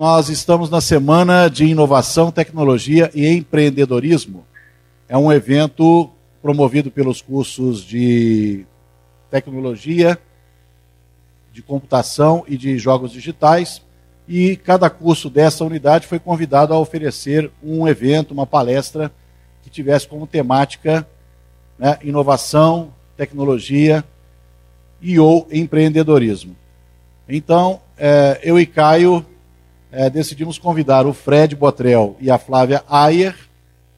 Nós estamos na semana de inovação, tecnologia e empreendedorismo. É um evento promovido pelos cursos de tecnologia, de computação e de jogos digitais. E cada curso dessa unidade foi convidado a oferecer um evento, uma palestra que tivesse como temática né, inovação, tecnologia e ou empreendedorismo. Então, é, eu e Caio é, decidimos convidar o Fred Botrel e a Flávia Ayer,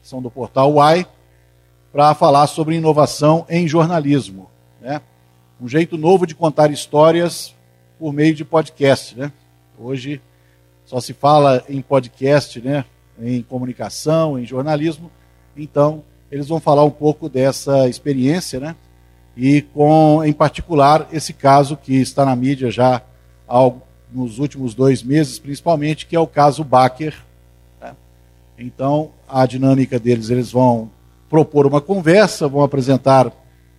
que são do portal Y, para falar sobre inovação em jornalismo. Né? Um jeito novo de contar histórias por meio de podcast. Né? Hoje só se fala em podcast, né? em comunicação, em jornalismo. Então, eles vão falar um pouco dessa experiência, né? E com, em particular, esse caso que está na mídia já há nos últimos dois meses, principalmente, que é o caso Baker. Né? Então, a dinâmica deles, eles vão propor uma conversa, vão apresentar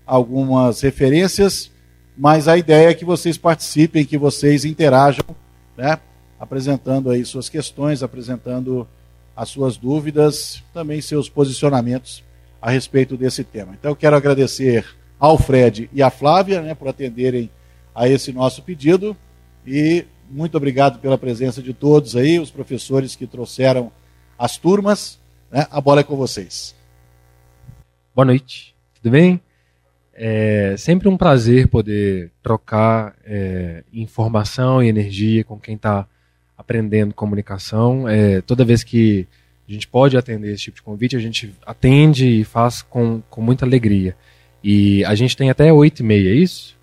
algumas referências, mas a ideia é que vocês participem, que vocês interajam, né? apresentando aí suas questões, apresentando as suas dúvidas, também seus posicionamentos a respeito desse tema. Então, eu quero agradecer ao Fred e à Flávia né, por atenderem a esse nosso pedido e muito obrigado pela presença de todos aí, os professores que trouxeram as turmas. Né? A bola é com vocês. Boa noite, tudo bem? É sempre um prazer poder trocar é, informação e energia com quem está aprendendo comunicação. É, toda vez que a gente pode atender esse tipo de convite, a gente atende e faz com, com muita alegria. E a gente tem até oito e meia, é isso?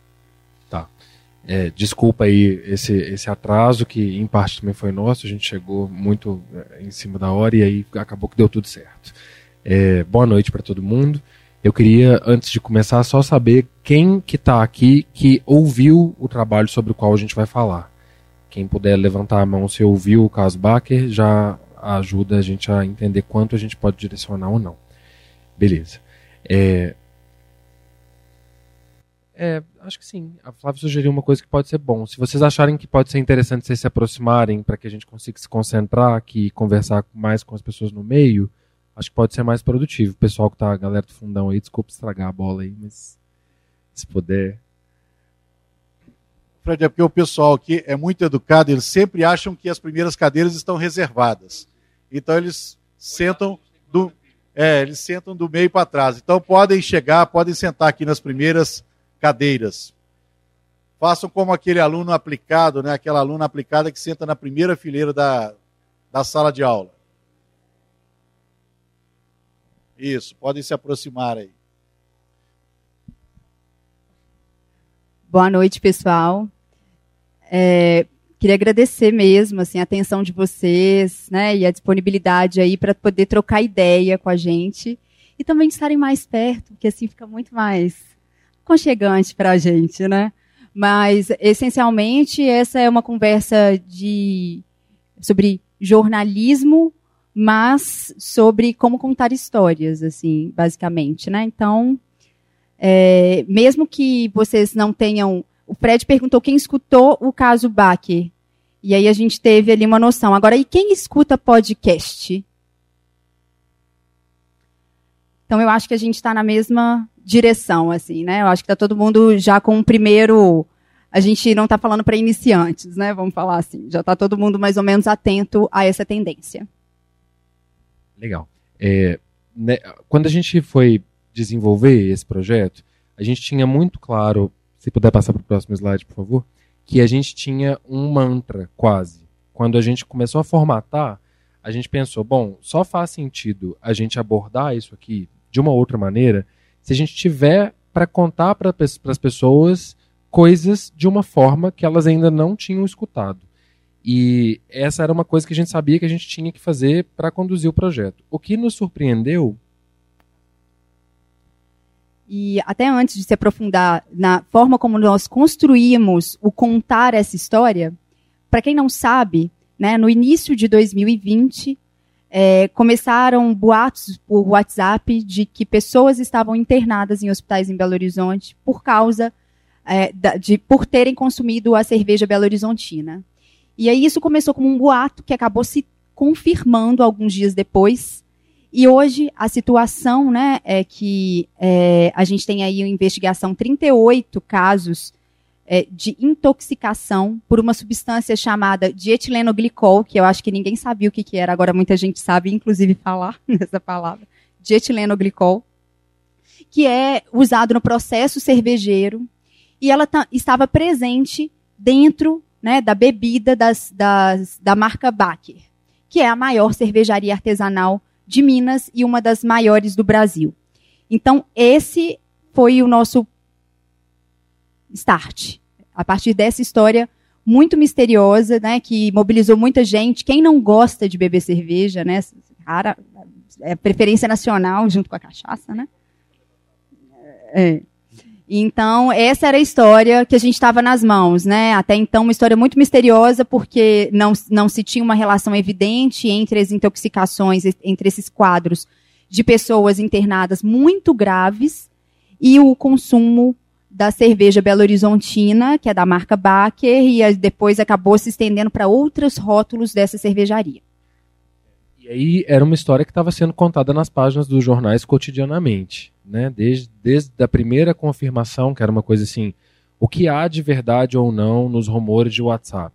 É, desculpa aí esse, esse atraso, que em parte também foi nosso, a gente chegou muito é, em cima da hora e aí acabou que deu tudo certo. É, boa noite para todo mundo. Eu queria, antes de começar, só saber quem que está aqui que ouviu o trabalho sobre o qual a gente vai falar. Quem puder levantar a mão se ouviu o caso Baker, já ajuda a gente a entender quanto a gente pode direcionar ou não. Beleza. É, é, acho que sim. A Flávia sugeriu uma coisa que pode ser bom. Se vocês acharem que pode ser interessante vocês se aproximarem para que a gente consiga se concentrar aqui e conversar mais com as pessoas no meio, acho que pode ser mais produtivo. O pessoal que tá, a galera do fundão aí, desculpa estragar a bola aí, mas se puder. Fred, é porque o pessoal aqui é muito educado, eles sempre acham que as primeiras cadeiras estão reservadas. Então eles sentam do, é, eles sentam do meio para trás. Então podem chegar, podem sentar aqui nas primeiras cadeiras. Façam como aquele aluno aplicado, né? aquela aluna aplicada que senta na primeira fileira da, da sala de aula. Isso, podem se aproximar aí. Boa noite, pessoal. É, queria agradecer mesmo assim, a atenção de vocês né, e a disponibilidade aí para poder trocar ideia com a gente e também de estarem mais perto, porque assim fica muito mais aconchegante para a gente, né? Mas, essencialmente, essa é uma conversa de, sobre jornalismo, mas sobre como contar histórias, assim, basicamente, né? Então, é, mesmo que vocês não tenham... O Fred perguntou quem escutou o caso Baker. E aí a gente teve ali uma noção. Agora, e quem escuta podcast? Então, eu acho que a gente está na mesma direção, assim, né? Eu acho que está todo mundo já com um primeiro. A gente não está falando para iniciantes, né? Vamos falar assim. Já está todo mundo mais ou menos atento a essa tendência. Legal. É, né, quando a gente foi desenvolver esse projeto, a gente tinha muito claro, se puder passar para o próximo slide, por favor, que a gente tinha um mantra quase. Quando a gente começou a formatar, a gente pensou, bom, só faz sentido a gente abordar isso aqui de uma outra maneira se a gente tiver para contar para as pessoas coisas de uma forma que elas ainda não tinham escutado. E essa era uma coisa que a gente sabia que a gente tinha que fazer para conduzir o projeto. O que nos surpreendeu. E até antes de se aprofundar na forma como nós construímos o contar essa história, para quem não sabe, né, no início de 2020, é, começaram boatos por WhatsApp de que pessoas estavam internadas em hospitais em Belo Horizonte por causa é, de por terem consumido a cerveja Belo Horizontina. E aí isso começou como um boato que acabou se confirmando alguns dias depois. E hoje a situação né, é que é, a gente tem aí uma investigação 38 casos é, de intoxicação por uma substância chamada dietilenoglicol, que eu acho que ninguém sabia o que, que era, agora muita gente sabe, inclusive, falar nessa palavra, dietilenoglicol, que é usado no processo cervejeiro, e ela estava presente dentro né, da bebida das, das, da marca Baker, que é a maior cervejaria artesanal de Minas e uma das maiores do Brasil. Então, esse foi o nosso start. A partir dessa história muito misteriosa, né, que mobilizou muita gente. Quem não gosta de beber cerveja, né, cara, é preferência nacional junto com a cachaça, né? É. Então, essa era a história que a gente estava nas mãos, né? Até então, uma história muito misteriosa, porque não, não se tinha uma relação evidente entre as intoxicações, entre esses quadros de pessoas internadas muito graves e o consumo da cerveja Belo Horizontina, que é da marca Baker, e depois acabou se estendendo para outros rótulos dessa cervejaria. E aí era uma história que estava sendo contada nas páginas dos jornais cotidianamente, né? Desde, desde a primeira confirmação, que era uma coisa assim, o que há de verdade ou não nos rumores de WhatsApp.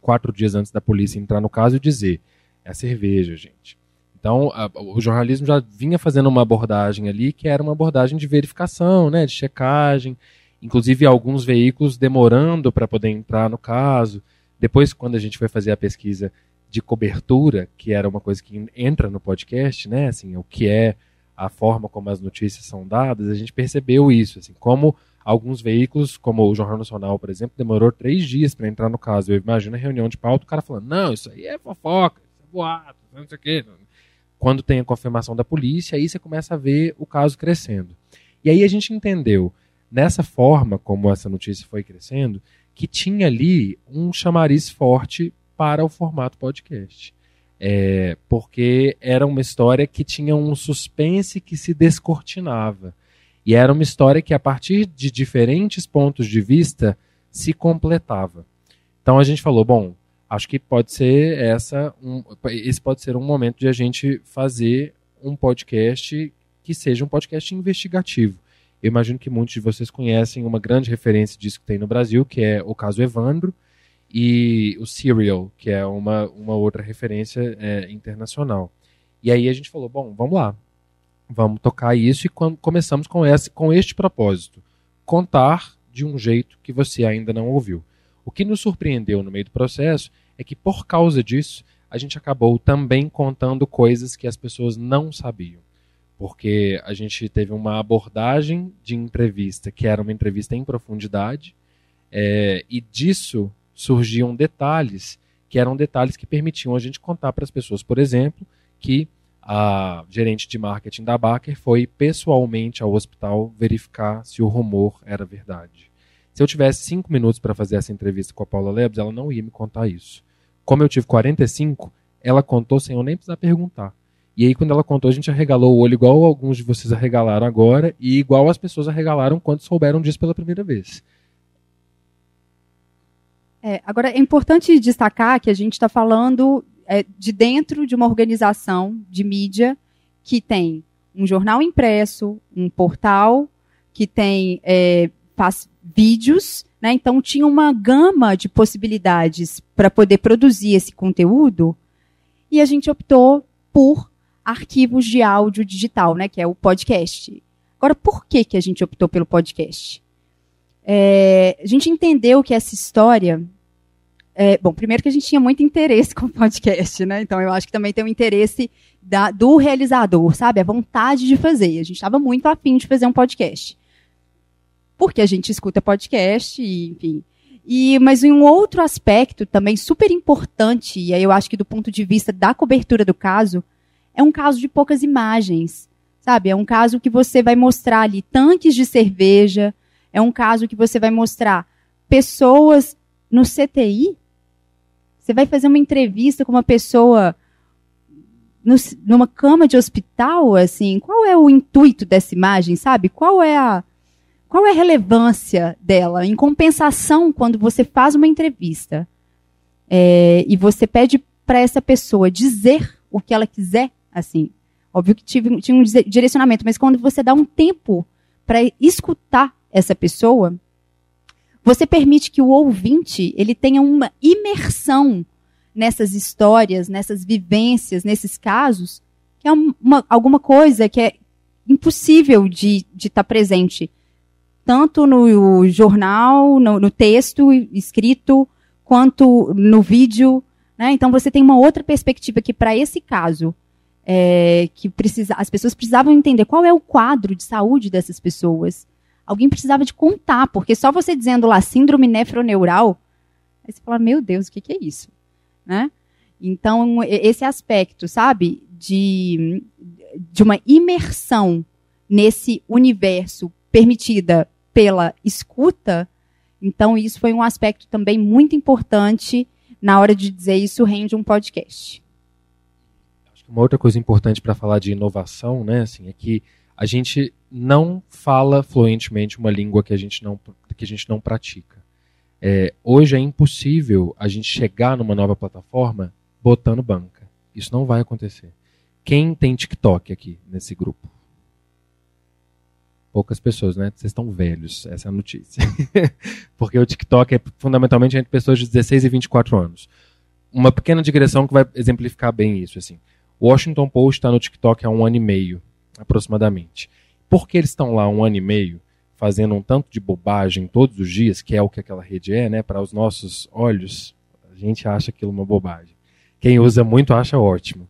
Quatro dias antes da polícia entrar no caso e dizer, é a cerveja, gente. Então, a, o jornalismo já vinha fazendo uma abordagem ali que era uma abordagem de verificação, né, de checagem, inclusive alguns veículos demorando para poder entrar no caso. Depois, quando a gente foi fazer a pesquisa de cobertura, que era uma coisa que entra no podcast, né, assim, o que é a forma como as notícias são dadas, a gente percebeu isso, assim, como alguns veículos, como o Jornal Nacional, por exemplo, demorou três dias para entrar no caso. Eu imagino a reunião de pauta, o cara falando, não, isso aí é fofoca, isso é boato, não sei o quê quando tem a confirmação da polícia, aí você começa a ver o caso crescendo. E aí a gente entendeu, nessa forma como essa notícia foi crescendo, que tinha ali um chamariz forte para o formato podcast. É, porque era uma história que tinha um suspense que se descortinava. E era uma história que, a partir de diferentes pontos de vista, se completava. Então a gente falou: bom, acho que pode ser essa um, esse pode ser um momento de a gente fazer um podcast que seja um podcast investigativo. Eu imagino que muitos de vocês conhecem uma grande referência disso que tem no Brasil, que é o caso Evandro, e o Serial, que é uma, uma outra referência é, internacional. E aí a gente falou, bom, vamos lá, vamos tocar isso e começamos com, esse, com este propósito, contar de um jeito que você ainda não ouviu. O que nos surpreendeu no meio do processo é que, por causa disso, a gente acabou também contando coisas que as pessoas não sabiam. Porque a gente teve uma abordagem de entrevista que era uma entrevista em profundidade, é, e disso surgiam detalhes que eram detalhes que permitiam a gente contar para as pessoas, por exemplo, que a gerente de marketing da Baker foi pessoalmente ao hospital verificar se o rumor era verdade. Se eu tivesse cinco minutos para fazer essa entrevista com a Paula Lebes, ela não ia me contar isso. Como eu tive 45, ela contou sem eu nem precisar perguntar. E aí, quando ela contou, a gente arregalou o olho igual alguns de vocês arregalaram agora e igual as pessoas arregalaram quando souberam disso pela primeira vez. É, agora, é importante destacar que a gente está falando é, de dentro de uma organização de mídia que tem um jornal impresso, um portal, que tem é, vídeos, né? Então tinha uma gama de possibilidades para poder produzir esse conteúdo e a gente optou por arquivos de áudio digital, né? Que é o podcast. Agora, por que, que a gente optou pelo podcast? É, a gente entendeu que essa história. É, bom, primeiro que a gente tinha muito interesse com o podcast, né? Então eu acho que também tem um interesse da, do realizador, sabe? A vontade de fazer. A gente estava muito afim de fazer um podcast porque a gente escuta podcast, e, enfim. E, mas um outro aspecto também super importante, e aí eu acho que do ponto de vista da cobertura do caso, é um caso de poucas imagens, sabe? É um caso que você vai mostrar ali tanques de cerveja, é um caso que você vai mostrar pessoas no CTI. Você vai fazer uma entrevista com uma pessoa no, numa cama de hospital, assim, qual é o intuito dessa imagem, sabe? Qual é a, qual é a relevância dela? Em compensação, quando você faz uma entrevista é, e você pede para essa pessoa dizer o que ela quiser, assim, óbvio que tive, tinha um direcionamento, mas quando você dá um tempo para escutar essa pessoa, você permite que o ouvinte ele tenha uma imersão nessas histórias, nessas vivências, nesses casos, que é uma, alguma coisa que é impossível de estar tá presente, tanto no jornal, no, no texto escrito, quanto no vídeo. Né? Então você tem uma outra perspectiva que, para esse caso, é, que precisa, as pessoas precisavam entender qual é o quadro de saúde dessas pessoas. Alguém precisava de contar, porque só você dizendo lá síndrome nefroneural, aí você fala, meu Deus, o que, que é isso? Né? Então, esse aspecto, sabe, de, de uma imersão nesse universo permitida pela escuta, então isso foi um aspecto também muito importante na hora de dizer isso rende um podcast. Uma outra coisa importante para falar de inovação, né, assim, é que a gente não fala fluentemente uma língua que a gente não, que a gente não pratica. É, hoje é impossível a gente chegar numa nova plataforma botando banca. Isso não vai acontecer. Quem tem TikTok aqui nesse grupo? Poucas pessoas, né? Vocês estão velhos, essa é a notícia. Porque o TikTok é fundamentalmente entre pessoas de 16 e 24 anos. Uma pequena digressão que vai exemplificar bem isso. Assim. O Washington Post está no TikTok há um ano e meio, aproximadamente. Por que eles estão lá um ano e meio? fazendo um tanto de bobagem todos os dias, que é o que aquela rede é, né? Para os nossos olhos, a gente acha aquilo uma bobagem. Quem usa muito acha ótimo.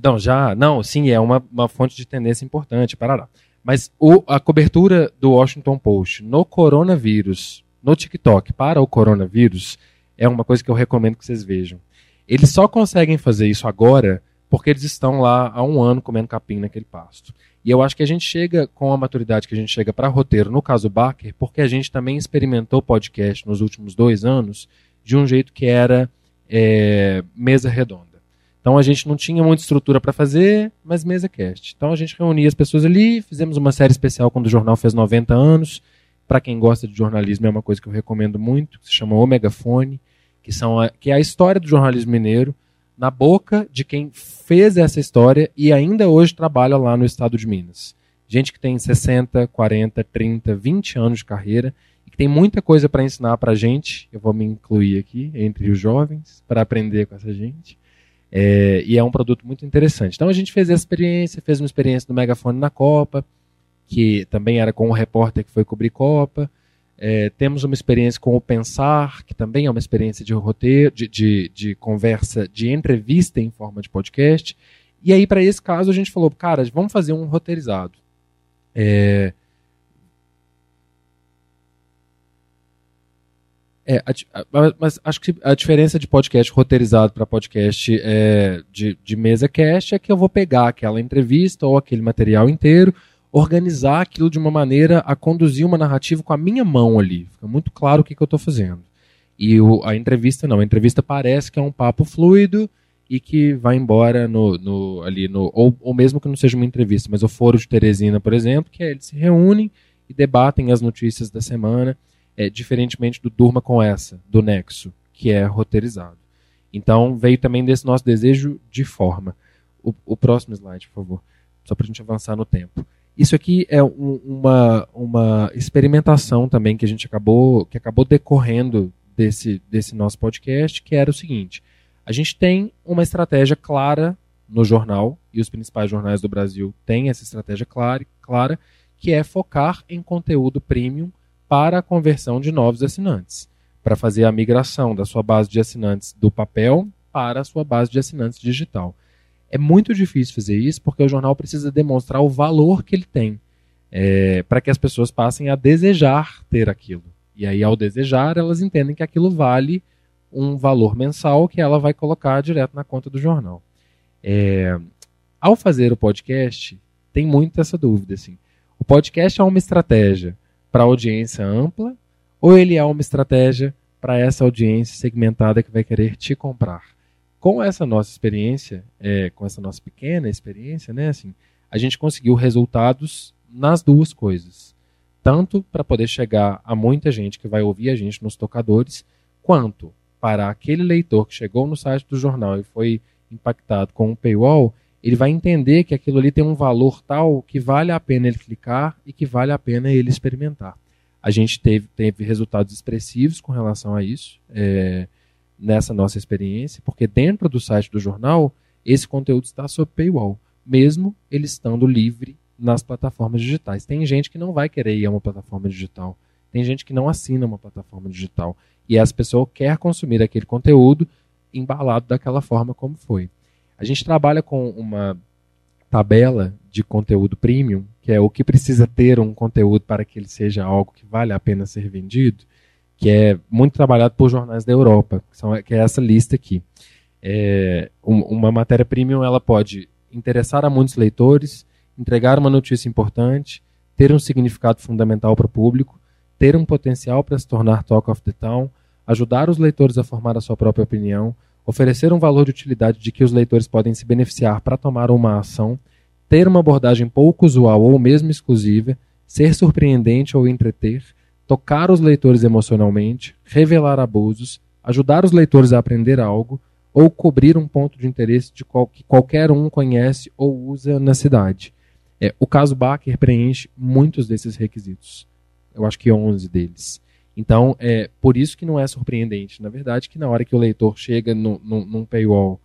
Não, já, não, sim, é uma, uma fonte de tendência importante, parará. Mas o, a cobertura do Washington Post no coronavírus, no TikTok, para o coronavírus, é uma coisa que eu recomendo que vocês vejam. Eles só conseguem fazer isso agora porque eles estão lá há um ano comendo capim naquele pasto. E eu acho que a gente chega com a maturidade que a gente chega para roteiro, no caso Baker, porque a gente também experimentou podcast nos últimos dois anos de um jeito que era é, mesa redonda. Então a gente não tinha muita estrutura para fazer, mas mesa cast. Então a gente reunia as pessoas ali, fizemos uma série especial quando o jornal fez 90 anos. Para quem gosta de jornalismo é uma coisa que eu recomendo muito, que se chama O Megafone, que, são a, que é a história do jornalismo mineiro na boca de quem fez essa história e ainda hoje trabalha lá no estado de Minas. Gente que tem 60, 40, 30, 20 anos de carreira e que tem muita coisa para ensinar para a gente. Eu vou me incluir aqui entre os jovens para aprender com essa gente. É, e é um produto muito interessante. Então a gente fez essa experiência, fez uma experiência do Megafone na Copa, que também era com um repórter que foi cobrir Copa. É, temos uma experiência com o Pensar, que também é uma experiência de roteiro, de, de, de conversa, de entrevista em forma de podcast. E aí, para esse caso, a gente falou, cara, vamos fazer um roteirizado. É, É, a, a, mas acho que a diferença de podcast roteirizado para podcast é, de, de mesa cast é que eu vou pegar aquela entrevista ou aquele material inteiro, organizar aquilo de uma maneira a conduzir uma narrativa com a minha mão ali. Fica muito claro o que, que eu estou fazendo. E o, a entrevista não. A entrevista parece que é um papo fluido e que vai embora no, no ali no ou, ou mesmo que não seja uma entrevista, mas o foro de Teresina, por exemplo, que é, eles se reúnem e debatem as notícias da semana, é, diferentemente do Durma com essa, do Nexo, que é roteirizado. Então veio também desse nosso desejo de forma. O, o próximo slide, por favor, só para a gente avançar no tempo. Isso aqui é um, uma, uma experimentação também que a gente acabou, que acabou decorrendo desse, desse nosso podcast, que era o seguinte: a gente tem uma estratégia clara no jornal, e os principais jornais do Brasil têm essa estratégia clara, clara que é focar em conteúdo premium para a conversão de novos assinantes, para fazer a migração da sua base de assinantes do papel para a sua base de assinantes digital. É muito difícil fazer isso porque o jornal precisa demonstrar o valor que ele tem é, para que as pessoas passem a desejar ter aquilo. E aí, ao desejar, elas entendem que aquilo vale um valor mensal que ela vai colocar direto na conta do jornal. É, ao fazer o podcast, tem muito essa dúvida. Assim. O podcast é uma estratégia para audiência ampla ou ele é uma estratégia para essa audiência segmentada que vai querer te comprar? com essa nossa experiência, é, com essa nossa pequena experiência, né, assim, a gente conseguiu resultados nas duas coisas. Tanto para poder chegar a muita gente que vai ouvir a gente nos tocadores, quanto para aquele leitor que chegou no site do jornal e foi impactado com um paywall, ele vai entender que aquilo ali tem um valor tal que vale a pena ele clicar e que vale a pena ele experimentar. A gente teve, teve resultados expressivos com relação a isso é, nessa nossa experiência, porque dentro do site do jornal, esse conteúdo está sob paywall, mesmo ele estando livre nas plataformas digitais. Tem gente que não vai querer ir a uma plataforma digital, tem gente que não assina uma plataforma digital, e essa pessoa quer consumir aquele conteúdo embalado daquela forma como foi. A gente trabalha com uma tabela de conteúdo premium, que é o que precisa ter um conteúdo para que ele seja algo que vale a pena ser vendido, que é muito trabalhado por jornais da Europa, que, são, que é essa lista aqui. É, uma matéria premium ela pode interessar a muitos leitores, entregar uma notícia importante, ter um significado fundamental para o público, ter um potencial para se tornar talk of the town, ajudar os leitores a formar a sua própria opinião, oferecer um valor de utilidade de que os leitores podem se beneficiar para tomar uma ação, ter uma abordagem pouco usual ou mesmo exclusiva, ser surpreendente ou entreter, tocar os leitores emocionalmente, revelar abusos, ajudar os leitores a aprender algo ou cobrir um ponto de interesse de qual, que qualquer um conhece ou usa na cidade. É, o caso Baker preenche muitos desses requisitos. Eu acho que 11 deles. Então, é por isso que não é surpreendente, na verdade, que na hora que o leitor chega no, no, num paywall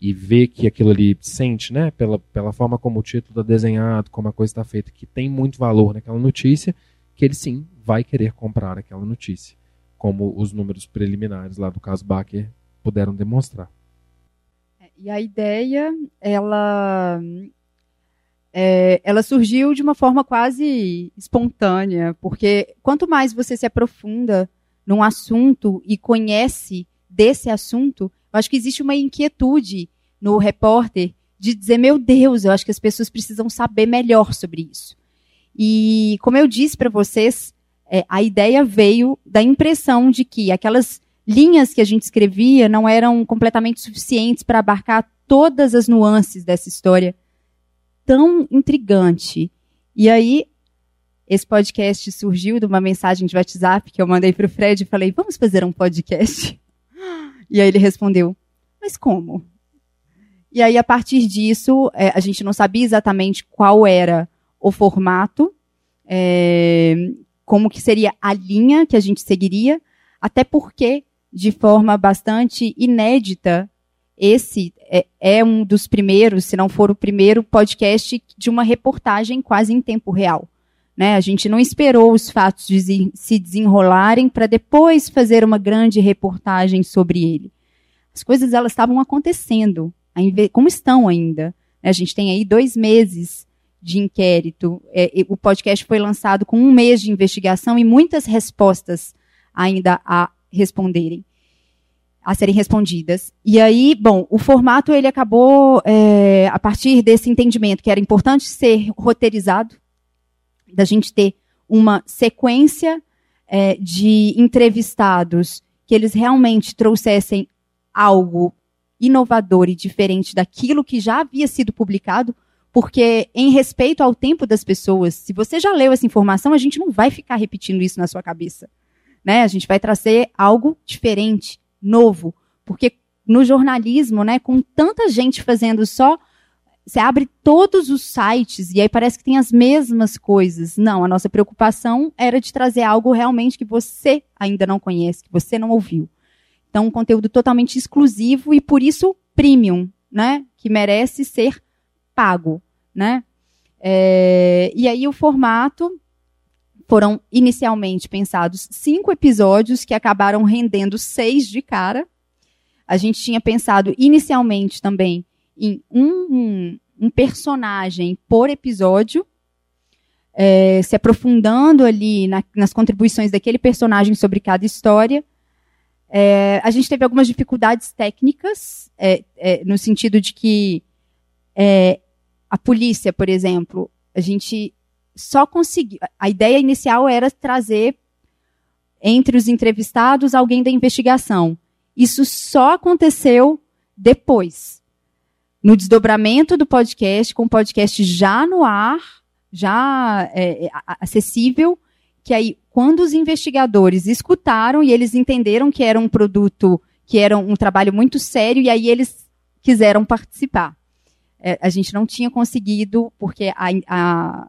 e vê que aquilo ali sente, né, pela, pela forma como o título está desenhado, como a coisa está feita, que tem muito valor naquela notícia, que ele sim vai querer comprar aquela notícia, como os números preliminares lá do caso Baker puderam demonstrar. É, e a ideia, ela é, ela surgiu de uma forma quase espontânea, porque quanto mais você se aprofunda num assunto e conhece desse assunto, eu acho que existe uma inquietude no repórter de dizer, meu Deus, eu acho que as pessoas precisam saber melhor sobre isso. E como eu disse para vocês, é, a ideia veio da impressão de que aquelas linhas que a gente escrevia não eram completamente suficientes para abarcar todas as nuances dessa história tão intrigante. E aí, esse podcast surgiu de uma mensagem de WhatsApp que eu mandei para o Fred e falei: vamos fazer um podcast? E aí ele respondeu: mas como? E aí, a partir disso, é, a gente não sabia exatamente qual era o formato, é, como que seria a linha que a gente seguiria, até porque, de forma bastante inédita, esse é, é, um dos primeiros, se não for o primeiro, podcast de uma reportagem quase em tempo real. Né? A gente não esperou os fatos de se desenrolarem para depois fazer uma grande reportagem sobre ele. As coisas elas estavam acontecendo, como estão ainda. Né? A gente tem aí dois meses de inquérito. É, o podcast foi lançado com um mês de investigação e muitas respostas ainda a responderem a serem respondidas. E aí, bom, o formato ele acabou é, a partir desse entendimento que era importante ser roteirizado, da gente ter uma sequência é, de entrevistados que eles realmente trouxessem algo inovador e diferente daquilo que já havia sido publicado, porque em respeito ao tempo das pessoas, se você já leu essa informação, a gente não vai ficar repetindo isso na sua cabeça, né? A gente vai trazer algo diferente novo. Porque no jornalismo, né, com tanta gente fazendo só você abre todos os sites e aí parece que tem as mesmas coisas. Não, a nossa preocupação era de trazer algo realmente que você ainda não conhece, que você não ouviu. Então, um conteúdo totalmente exclusivo e por isso premium, né? Que merece ser pago, né? É, e aí o formato foram inicialmente pensados cinco episódios que acabaram rendendo seis de cara. A gente tinha pensado inicialmente também em um, um, personagem por episódio, é, se aprofundando ali na, nas contribuições daquele personagem sobre cada história. É, a gente teve algumas dificuldades técnicas, é, é no sentido de que é, a polícia, por exemplo, a gente só conseguiu. A ideia inicial era trazer entre os entrevistados alguém da investigação. Isso só aconteceu depois. No desdobramento do podcast, com o podcast já no ar, já é, é acessível, que aí, quando os investigadores escutaram e eles entenderam que era um produto que era um trabalho muito sério, e aí eles quiseram participar. É, a gente não tinha conseguido, porque a, a,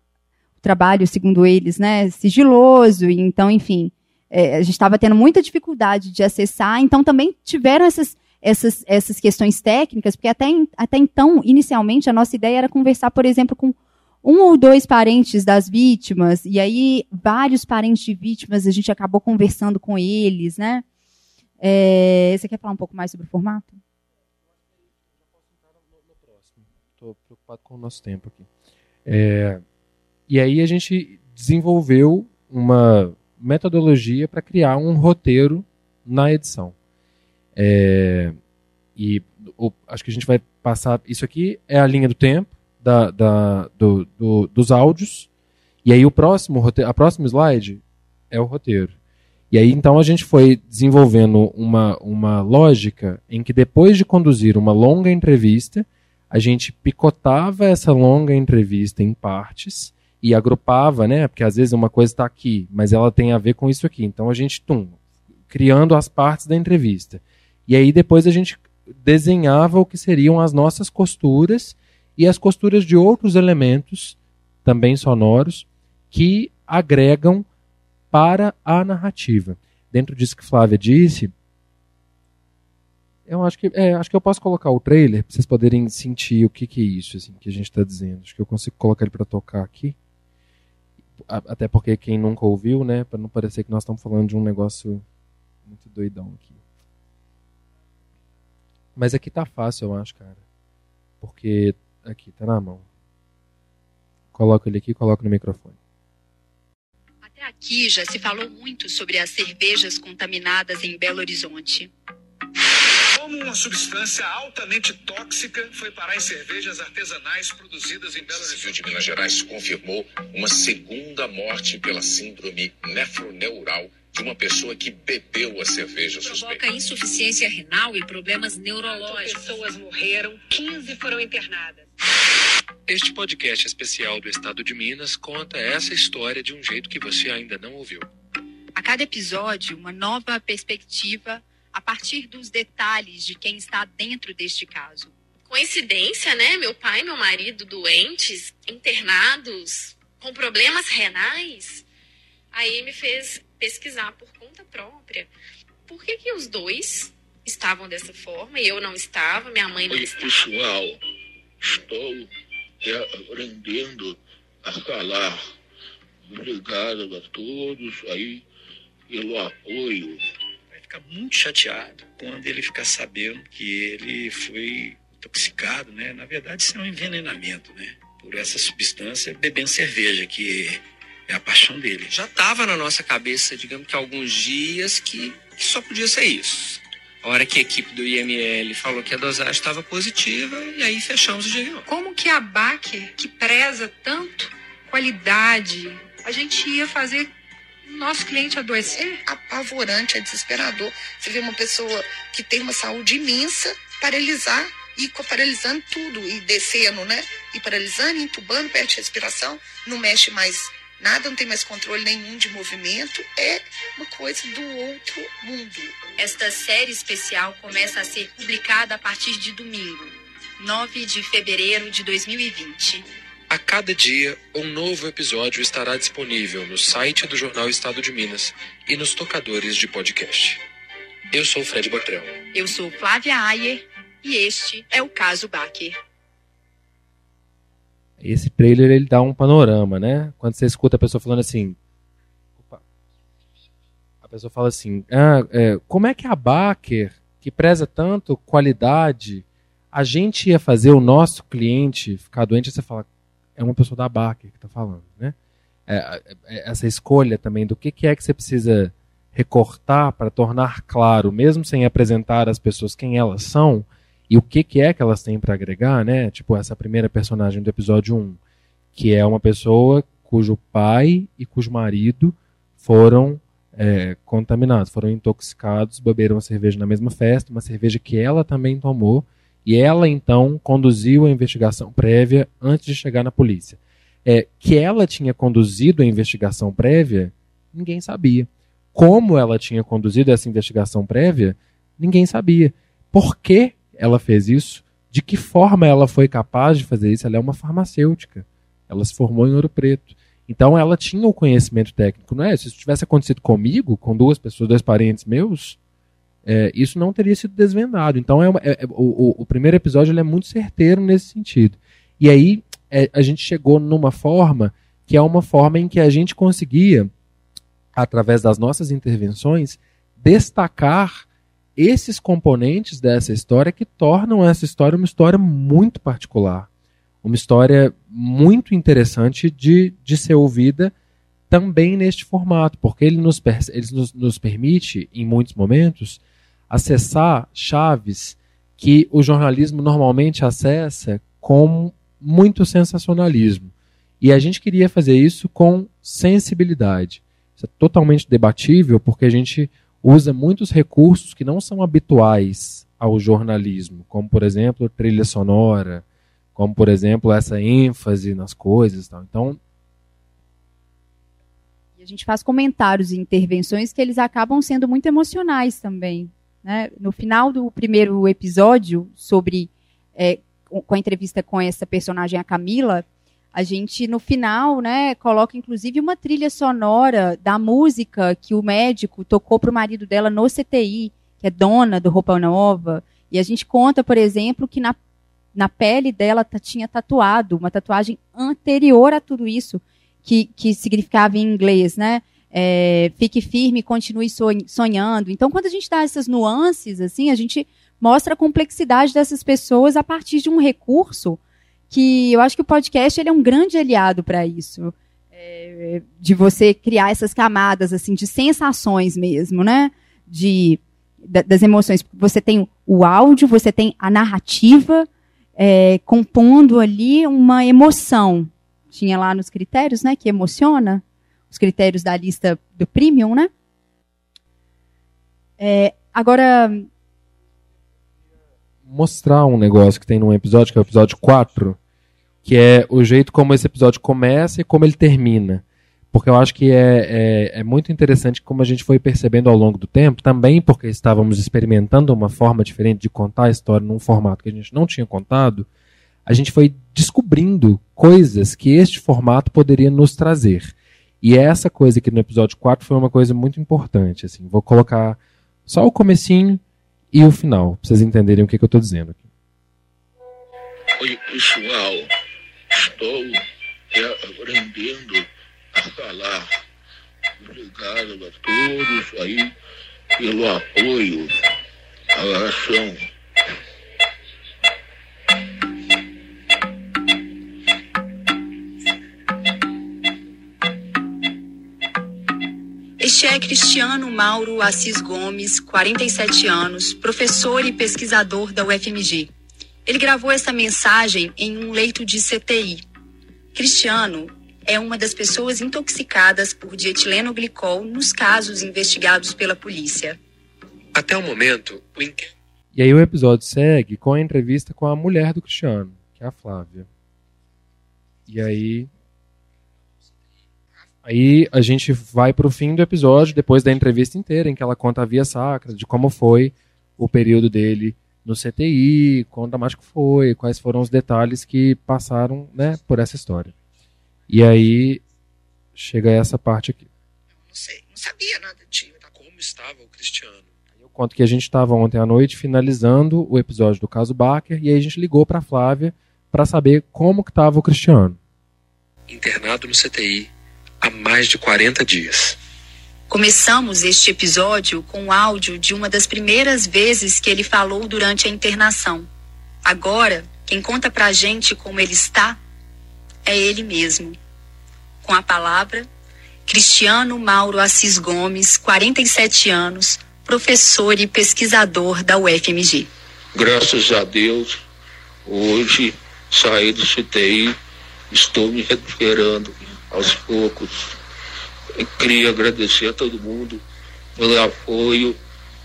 trabalho, segundo eles, né, sigiloso, então, enfim, é, a gente estava tendo muita dificuldade de acessar, então também tiveram essas, essas, essas questões técnicas, porque até, até então, inicialmente, a nossa ideia era conversar, por exemplo, com um ou dois parentes das vítimas, e aí vários parentes de vítimas, a gente acabou conversando com eles, né? É, você quer falar um pouco mais sobre o formato? Estou preocupado com o nosso tempo aqui. É, e aí a gente desenvolveu uma metodologia para criar um roteiro na edição. É, e o, acho que a gente vai passar. Isso aqui é a linha do tempo da, da, do, do, dos áudios. E aí o próximo a próxima slide é o roteiro. E aí então a gente foi desenvolvendo uma, uma lógica em que depois de conduzir uma longa entrevista, a gente picotava essa longa entrevista em partes e agrupava, né? Porque às vezes uma coisa está aqui, mas ela tem a ver com isso aqui. Então a gente, tum, criando as partes da entrevista. E aí depois a gente desenhava o que seriam as nossas costuras e as costuras de outros elementos, também sonoros, que agregam para a narrativa. Dentro disso que Flávia disse, eu acho que, é, acho que eu posso colocar o trailer para vocês poderem sentir o que, que é isso assim, que a gente está dizendo. Acho que eu consigo colocar ele para tocar aqui. Até porque quem nunca ouviu, né, para não parecer que nós estamos falando de um negócio muito doidão aqui. Mas aqui tá fácil, eu acho, cara. Porque aqui tá na mão. Coloca ele aqui, coloca no microfone. Até aqui já se falou muito sobre as cervejas contaminadas em Belo Horizonte. Como uma substância altamente tóxica foi parar em cervejas artesanais produzidas em Belo Horizonte. O de Minas Gerais confirmou uma segunda morte pela síndrome nefroneural de uma pessoa que bebeu a cerveja suspeita. Provoca insuficiência renal e problemas neurológicos. Quatro pessoas morreram, 15 foram internadas. Este podcast especial do Estado de Minas conta essa história de um jeito que você ainda não ouviu. A cada episódio, uma nova perspectiva a partir dos detalhes de quem está dentro deste caso. Coincidência, né? Meu pai e meu marido doentes, internados, com problemas renais. Aí me fez pesquisar por conta própria. Por que, que os dois estavam dessa forma e eu não estava, minha mãe não Oi, estava? pessoal, estou aprendendo a falar. Obrigado a todos aí pelo apoio. Vai ficar muito chateado quando ele ficar sabendo que ele foi intoxicado, né? Na verdade, isso é um envenenamento, né? Por essa substância bebendo cerveja, que é a paixão dele. Já estava na nossa cabeça, digamos que há alguns dias, que, que só podia ser isso. A hora que a equipe do IML falou que a dosagem estava positiva, e aí fechamos o diagnóstico. Como que a Baker, que preza tanto qualidade, a gente ia fazer nosso cliente adoecer? É apavorante, é desesperador. Você vê uma pessoa que tem uma saúde imensa paralisar e paralisando tudo, e descendo, né? E paralisando, entubando, perde respiração, não mexe mais nada, não tem mais controle nenhum de movimento, é uma coisa do outro mundo. Esta série especial começa a ser publicada a partir de domingo, 9 de fevereiro de 2020. A cada dia, um novo episódio estará disponível no site do Jornal Estado de Minas e nos tocadores de podcast. Eu sou Fred Botrão. Eu sou Flávia Ayer e este é o caso Baker. Esse trailer ele dá um panorama, né? Quando você escuta a pessoa falando assim. Opa, a pessoa fala assim: ah, é, como é que a Baker, que preza tanto qualidade, a gente ia fazer o nosso cliente ficar doente? Você fala: é uma pessoa da Baker que está falando, né? É, é, essa escolha também do que, que é que você precisa recortar para tornar claro, mesmo sem apresentar às pessoas quem elas são e o que, que é que elas têm para agregar, né? Tipo, essa primeira personagem do episódio 1, que é uma pessoa cujo pai e cujo marido foram é, contaminados, foram intoxicados, beberam uma cerveja na mesma festa, uma cerveja que ela também tomou, e ela então conduziu a investigação prévia antes de chegar na polícia. É, que ela tinha conduzido a investigação prévia, ninguém sabia. Como ela tinha conduzido essa investigação prévia, Ninguém sabia. Por que ela fez isso? De que forma ela foi capaz de fazer isso? Ela é uma farmacêutica. Ela se formou em Ouro Preto. Então ela tinha o conhecimento técnico, não é? Se isso tivesse acontecido comigo, com duas pessoas, dois parentes meus, é, isso não teria sido desvendado. Então é, uma, é, é o, o, primeiro episódio é muito certeiro nesse sentido. E aí é, a gente chegou numa forma que é uma forma em que a gente conseguia, através das nossas intervenções, destacar esses componentes dessa história que tornam essa história uma história muito particular uma história muito interessante de, de ser ouvida também neste formato, porque ele, nos, ele nos, nos permite, em muitos momentos, acessar chaves que o jornalismo normalmente acessa com muito sensacionalismo. E a gente queria fazer isso com sensibilidade. Isso é totalmente debatível, porque a gente usa muitos recursos que não são habituais ao jornalismo, como, por exemplo, trilha sonora, como por exemplo essa ênfase nas coisas, tal. Então a gente faz comentários e intervenções que eles acabam sendo muito emocionais também. Né? No final do primeiro episódio sobre é, com a entrevista com essa personagem a Camila, a gente no final, né, coloca inclusive uma trilha sonora da música que o médico tocou para o marido dela no CTI, que é dona do Roupa Nova. E a gente conta, por exemplo, que na na pele dela tinha tatuado, uma tatuagem anterior a tudo isso, que, que significava em inglês, né? É, fique firme, continue sonhando. Então, quando a gente dá essas nuances, assim, a gente mostra a complexidade dessas pessoas a partir de um recurso que eu acho que o podcast ele é um grande aliado para isso. É, de você criar essas camadas assim de sensações mesmo, né? De das emoções. Você tem o áudio, você tem a narrativa, é, compondo ali uma emoção. Tinha lá nos critérios, né, que emociona, os critérios da lista do premium, né? É, agora. Mostrar um negócio que tem num episódio, que é o episódio 4, que é o jeito como esse episódio começa e como ele termina porque eu acho que é, é, é, muito interessante como a gente foi percebendo ao longo do tempo, também porque estávamos experimentando uma forma diferente de contar a história num formato que a gente não tinha contado, a gente foi descobrindo coisas que este formato poderia nos trazer. E essa coisa aqui no episódio 4 foi uma coisa muito importante. Assim, vou colocar só o comecinho e o final, para vocês entenderem o que, que eu estou dizendo aqui. Oi, pessoal. Estou aprendendo falar. Obrigado a todos aí pelo apoio à ação. Este é Cristiano Mauro Assis Gomes, 47 anos, professor e pesquisador da UFMG. Ele gravou essa mensagem em um leito de CTI. Cristiano é uma das pessoas intoxicadas por dietileno glicol nos casos investigados pela polícia. Até o momento, o inquérito. E aí o episódio segue com a entrevista com a mulher do Cristiano, que é a Flávia. E aí Aí a gente vai para o fim do episódio, depois da entrevista inteira, em que ela conta a via sacra, de como foi o período dele no CTI, quão dramático foi, quais foram os detalhes que passaram né, por essa história. E aí chega essa parte aqui. Eu não sei, não sabia nada disso. Como estava o Cristiano? Eu conto que a gente estava ontem à noite finalizando o episódio do caso Baker e aí a gente ligou para Flávia para saber como que estava o Cristiano. Internado no CTI há mais de 40 dias. Começamos este episódio com o áudio de uma das primeiras vezes que ele falou durante a internação. Agora, quem conta pra gente como ele está é ele mesmo. Com a palavra, Cristiano Mauro Assis Gomes, 47 anos, professor e pesquisador da UFMG. Graças a Deus, hoje saí do CTI, estou me recuperando aos poucos. Eu queria agradecer a todo mundo pelo apoio,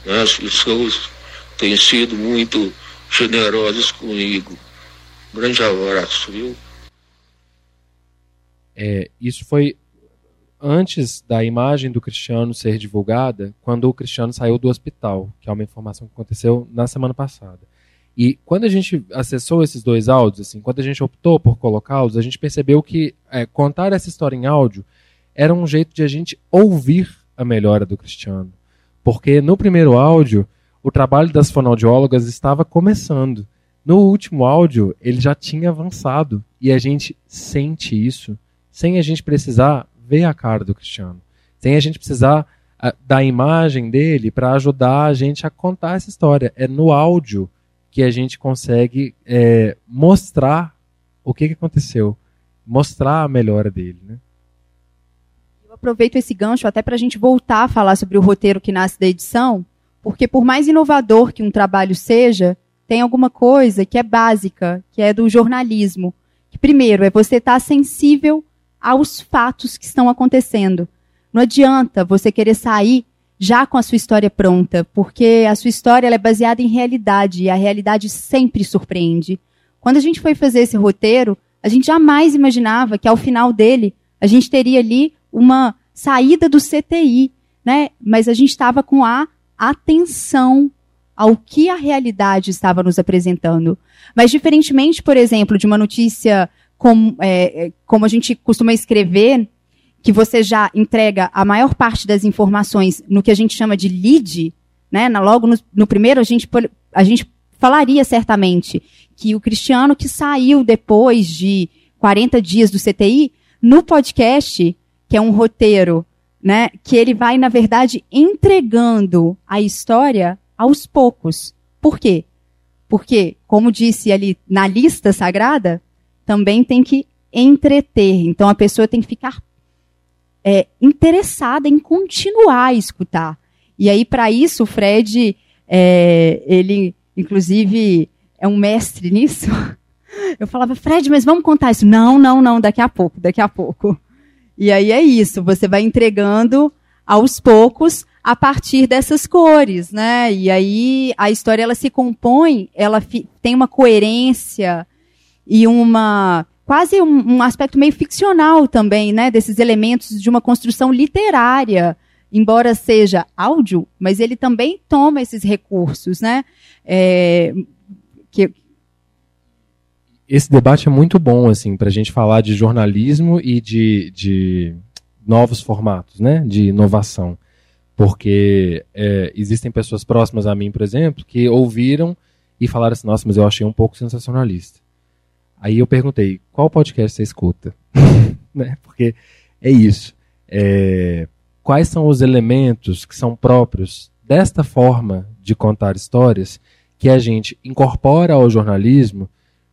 né? as pessoas têm sido muito generosas comigo. grande abraço, viu? É, isso foi antes da imagem do Cristiano ser divulgada, quando o Cristiano saiu do hospital, que é uma informação que aconteceu na semana passada. E quando a gente acessou esses dois áudios, assim, quando a gente optou por colocá-los, a gente percebeu que é, contar essa história em áudio era um jeito de a gente ouvir a melhora do Cristiano. Porque no primeiro áudio, o trabalho das fonoaudiólogas estava começando. No último áudio, ele já tinha avançado. E a gente sente isso sem a gente precisar ver a cara do Cristiano. Sem a gente precisar a, da imagem dele para ajudar a gente a contar essa história. É no áudio que a gente consegue é, mostrar o que, que aconteceu. Mostrar a melhora dele. Né? Eu aproveito esse gancho até para a gente voltar a falar sobre o roteiro que nasce da edição, porque por mais inovador que um trabalho seja, tem alguma coisa que é básica, que é do jornalismo. Que primeiro é você estar tá sensível aos fatos que estão acontecendo. Não adianta você querer sair já com a sua história pronta, porque a sua história é baseada em realidade e a realidade sempre surpreende. Quando a gente foi fazer esse roteiro, a gente jamais imaginava que ao final dele a gente teria ali uma saída do CTI, né? Mas a gente estava com a atenção ao que a realidade estava nos apresentando. Mas diferentemente, por exemplo, de uma notícia como, é, é, como a gente costuma escrever, que você já entrega a maior parte das informações no que a gente chama de lead, né? Na, logo no, no primeiro, a gente, a gente falaria certamente que o Cristiano que saiu depois de 40 dias do CTI, no podcast, que é um roteiro, né? Que ele vai, na verdade, entregando a história aos poucos. Por quê? Porque, como disse ali na lista sagrada, também tem que entreter. Então a pessoa tem que ficar é, interessada em continuar a escutar. E aí, para isso, o Fred, é, ele, inclusive, é um mestre nisso. Eu falava, Fred, mas vamos contar isso. Não, não, não, daqui a pouco, daqui a pouco. E aí é isso, você vai entregando aos poucos a partir dessas cores, né? E aí a história ela se compõe, ela tem uma coerência, e uma quase um, um, aspecto meio ficcional também, né, desses elementos de uma construção literária, embora seja áudio, mas ele também toma esses recursos, né? É, que... Esse debate é muito bom, assim, para a gente falar de jornalismo e de, de novos formatos, né, de inovação, porque é, existem pessoas próximas a mim, por exemplo, que ouviram e falaram assim, nossa, mas eu achei um pouco sensacionalista. Aí eu perguntei, qual podcast você escuta? né? Porque é isso. É, quais são os elementos que são próprios desta forma de contar histórias que a gente incorpora ao jornalismo,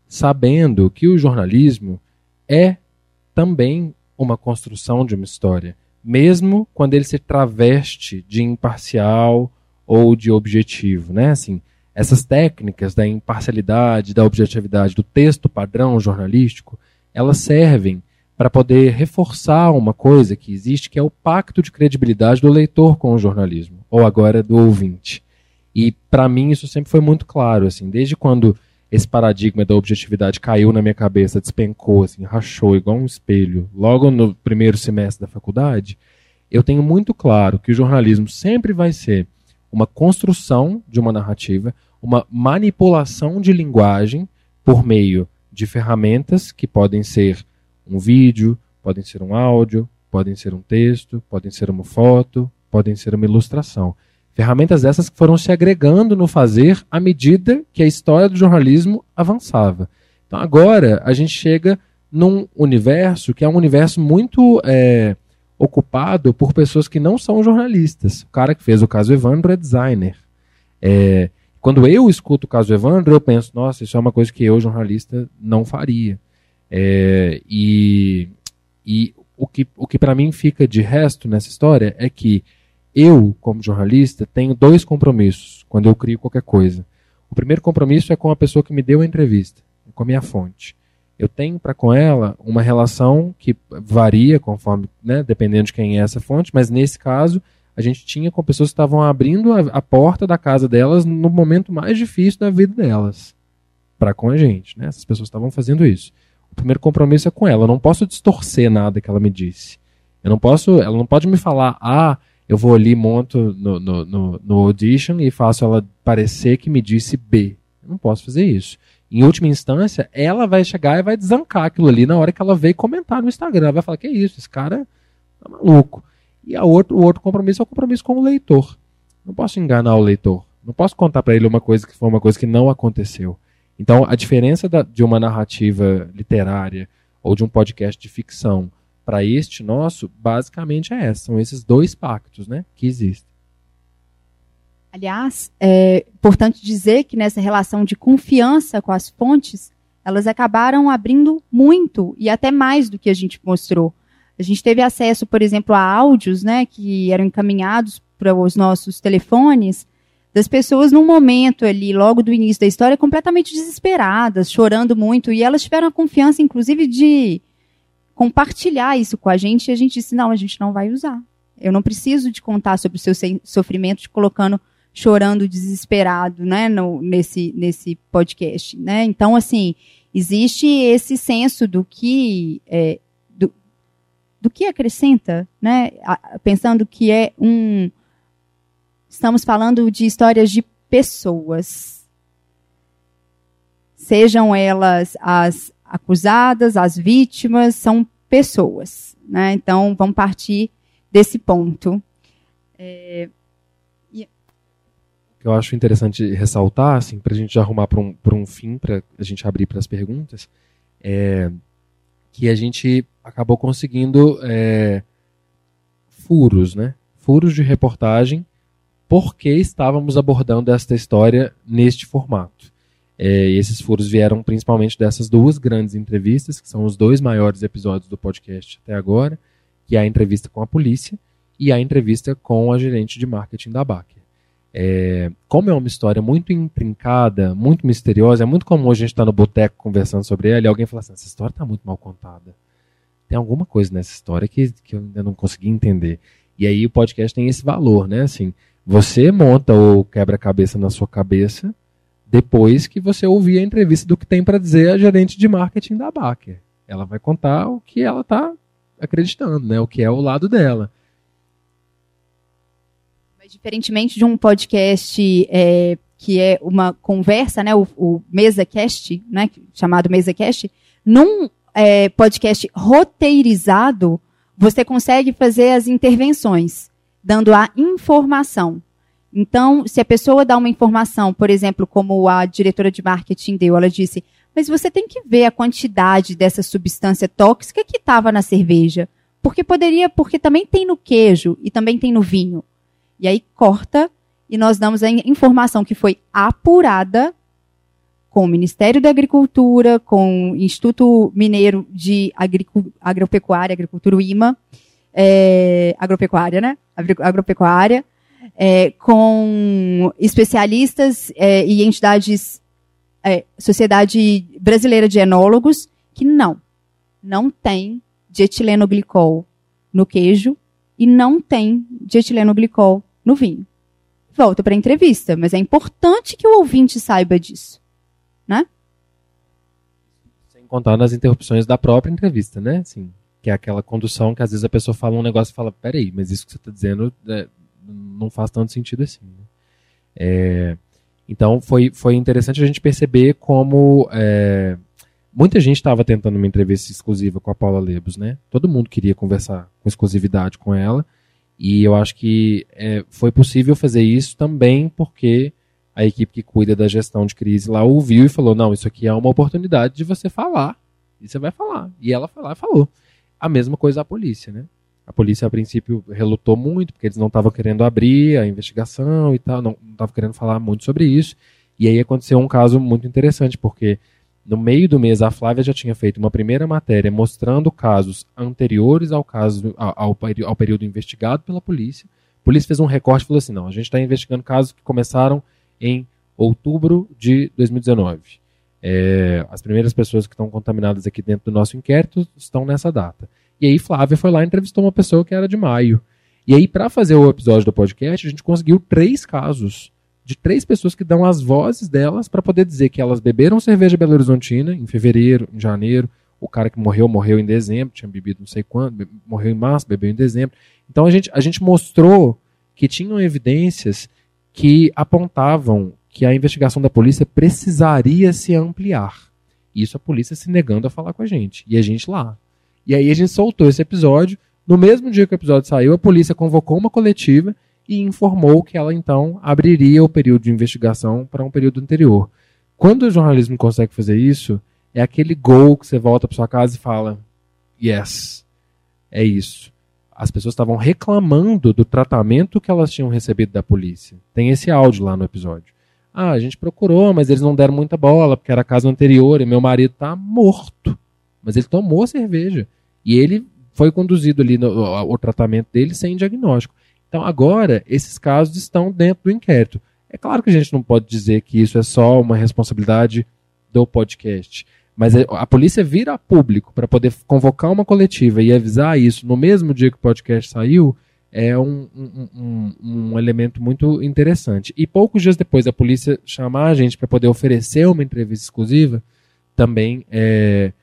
sabendo que o jornalismo é também uma construção de uma história, mesmo quando ele se traveste de imparcial ou de objetivo, né? Assim, essas técnicas da imparcialidade, da objetividade, do texto padrão jornalístico, elas servem para poder reforçar uma coisa que existe, que é o pacto de credibilidade do leitor com o jornalismo, ou agora do ouvinte. E para mim isso sempre foi muito claro, assim, desde quando esse paradigma da objetividade caiu na minha cabeça, despencou, assim, rachou igual um espelho, logo no primeiro semestre da faculdade, eu tenho muito claro que o jornalismo sempre vai ser uma construção de uma narrativa, uma manipulação de linguagem por meio de ferramentas que podem ser um vídeo, podem ser um áudio, podem ser um texto, podem ser uma foto, podem ser uma ilustração. Ferramentas essas que foram se agregando no fazer à medida que a história do jornalismo avançava. Então agora a gente chega num universo que é um universo muito é, ocupado por pessoas que não são jornalistas. O cara que fez o caso Evandro é designer. É, quando eu escuto o caso Evandro, eu penso, nossa, isso é uma coisa que eu, jornalista, não faria. É, e e o que, o que para mim fica de resto nessa história é que eu, como jornalista, tenho dois compromissos quando eu crio qualquer coisa. O primeiro compromisso é com a pessoa que me deu a entrevista, com a minha fonte. Eu tenho para com ela uma relação que varia conforme, né, dependendo de quem é essa fonte, mas nesse caso a gente tinha com pessoas que estavam abrindo a, a porta da casa delas no momento mais difícil da vida delas para com a gente, né? Essas pessoas estavam fazendo isso. O primeiro compromisso é com ela. Eu não posso distorcer nada que ela me disse. Eu não posso, ela não pode me falar, ah, eu vou ali, monto no, no, no, no Audition e faço ela parecer que me disse B. Eu não posso fazer isso. Em última instância, ela vai chegar e vai desancar aquilo ali na hora que ela veio comentar no Instagram. Ela vai falar, que isso, esse cara tá maluco. E a outro, o outro compromisso é o compromisso com o leitor. Não posso enganar o leitor. Não posso contar para ele uma coisa que foi uma coisa que não aconteceu. Então, a diferença da, de uma narrativa literária ou de um podcast de ficção para este nosso, basicamente é essa. São esses dois pactos né, que existem. Aliás, é importante dizer que nessa relação de confiança com as fontes, elas acabaram abrindo muito e até mais do que a gente mostrou. A gente teve acesso, por exemplo, a áudios né, que eram encaminhados para os nossos telefones das pessoas num momento ali, logo do início da história, completamente desesperadas, chorando muito, e elas tiveram a confiança, inclusive, de compartilhar isso com a gente, e a gente disse, não, a gente não vai usar. Eu não preciso de contar sobre o seu sofrimento, te colocando chorando desesperado, né, no, nesse, nesse podcast, né? Então, assim, existe esse senso do que é, do, que acrescenta, né? Pensando que é um Estamos falando de histórias de pessoas. Sejam elas as acusadas, as vítimas, são pessoas. Né? Então, vamos partir desse ponto. É... Eu acho interessante ressaltar, assim, para a gente arrumar para um, um fim, para a gente abrir para as perguntas, é que a gente acabou conseguindo é, furos, né? Furos de reportagem por que estávamos abordando esta história neste formato. É, esses furos vieram principalmente dessas duas grandes entrevistas, que são os dois maiores episódios do podcast até agora, que é a entrevista com a polícia e a entrevista com a gerente de marketing da Baker. É, como é uma história muito intrincada, muito misteriosa, é muito comum a gente estar no boteco conversando sobre ela e alguém falar assim, essa história está muito mal contada. Tem alguma coisa nessa história que, que eu ainda não consegui entender. E aí o podcast tem esse valor, né? Assim, você monta o quebra-cabeça na sua cabeça depois que você ouvir a entrevista do que tem para dizer a gerente de marketing da Baker. Ela vai contar o que ela está acreditando, né? O que é o lado dela. Diferentemente de um podcast é, que é uma conversa, né? O, o MesaCast, né? Chamado MesaCast, num é, podcast roteirizado, você consegue fazer as intervenções dando a informação. Então, se a pessoa dá uma informação, por exemplo, como a diretora de marketing deu, ela disse: Mas você tem que ver a quantidade dessa substância tóxica que estava na cerveja. Porque poderia, porque também tem no queijo e também tem no vinho. E aí corta e nós damos a informação que foi apurada com o Ministério da Agricultura, com o Instituto Mineiro de Agropecuária, Agricultura, IMA, é, agropecuária, né? Agropecuária, é, com especialistas é, e entidades, é, Sociedade Brasileira de Enólogos, que não, não tem dietilenoglicol no queijo e não tem dietilenoglicol no vinho. Volta para a entrevista, mas é importante que o ouvinte saiba disso, né? Sem contar nas interrupções da própria entrevista, né? Sim. Que é aquela condução que às vezes a pessoa fala um negócio e fala, peraí, mas isso que você está dizendo é, não faz tanto sentido assim. Né? É, então foi, foi interessante a gente perceber como é, muita gente estava tentando uma entrevista exclusiva com a Paula Lebos, né? Todo mundo queria conversar com exclusividade com ela. E eu acho que é, foi possível fazer isso também porque a equipe que cuida da gestão de crise lá ouviu e falou: não, isso aqui é uma oportunidade de você falar. E você vai falar. E ela foi lá e falou. A mesma coisa a polícia, né? A polícia, a princípio, relutou muito, porque eles não estavam querendo abrir a investigação e tal, não estavam querendo falar muito sobre isso. E aí aconteceu um caso muito interessante, porque no meio do mês a Flávia já tinha feito uma primeira matéria mostrando casos anteriores ao caso ao, ao, período investigado pela polícia. A polícia fez um recorte e falou assim: não, a gente está investigando casos que começaram em outubro de 2019. É, as primeiras pessoas que estão contaminadas aqui dentro do nosso inquérito estão nessa data. E aí Flávia foi lá e entrevistou uma pessoa que era de maio. E aí, para fazer o episódio do podcast, a gente conseguiu três casos de três pessoas que dão as vozes delas para poder dizer que elas beberam cerveja Belo Horizontina em fevereiro, em janeiro, o cara que morreu, morreu em dezembro, tinha bebido não sei quando, morreu em março, bebeu em dezembro. Então a gente, a gente mostrou que tinham evidências que apontavam que a investigação da polícia precisaria se ampliar. Isso a polícia se negando a falar com a gente. E a gente lá. E aí a gente soltou esse episódio. No mesmo dia que o episódio saiu, a polícia convocou uma coletiva e informou que ela então abriria o período de investigação para um período anterior. Quando o jornalismo consegue fazer isso, é aquele gol que você volta para sua casa e fala: Yes, é isso. As pessoas estavam reclamando do tratamento que elas tinham recebido da polícia. Tem esse áudio lá no episódio. Ah, a gente procurou, mas eles não deram muita bola, porque era caso anterior e meu marido está morto. Mas ele tomou cerveja. E ele foi conduzido ali no tratamento dele sem diagnóstico. Então agora esses casos estão dentro do inquérito. É claro que a gente não pode dizer que isso é só uma responsabilidade do podcast. Mas é, a polícia vira público para poder convocar uma coletiva e avisar isso no mesmo dia que o podcast saiu é um, um, um, um elemento muito interessante. E poucos dias depois a polícia chamar a gente para poder oferecer uma entrevista exclusiva também é,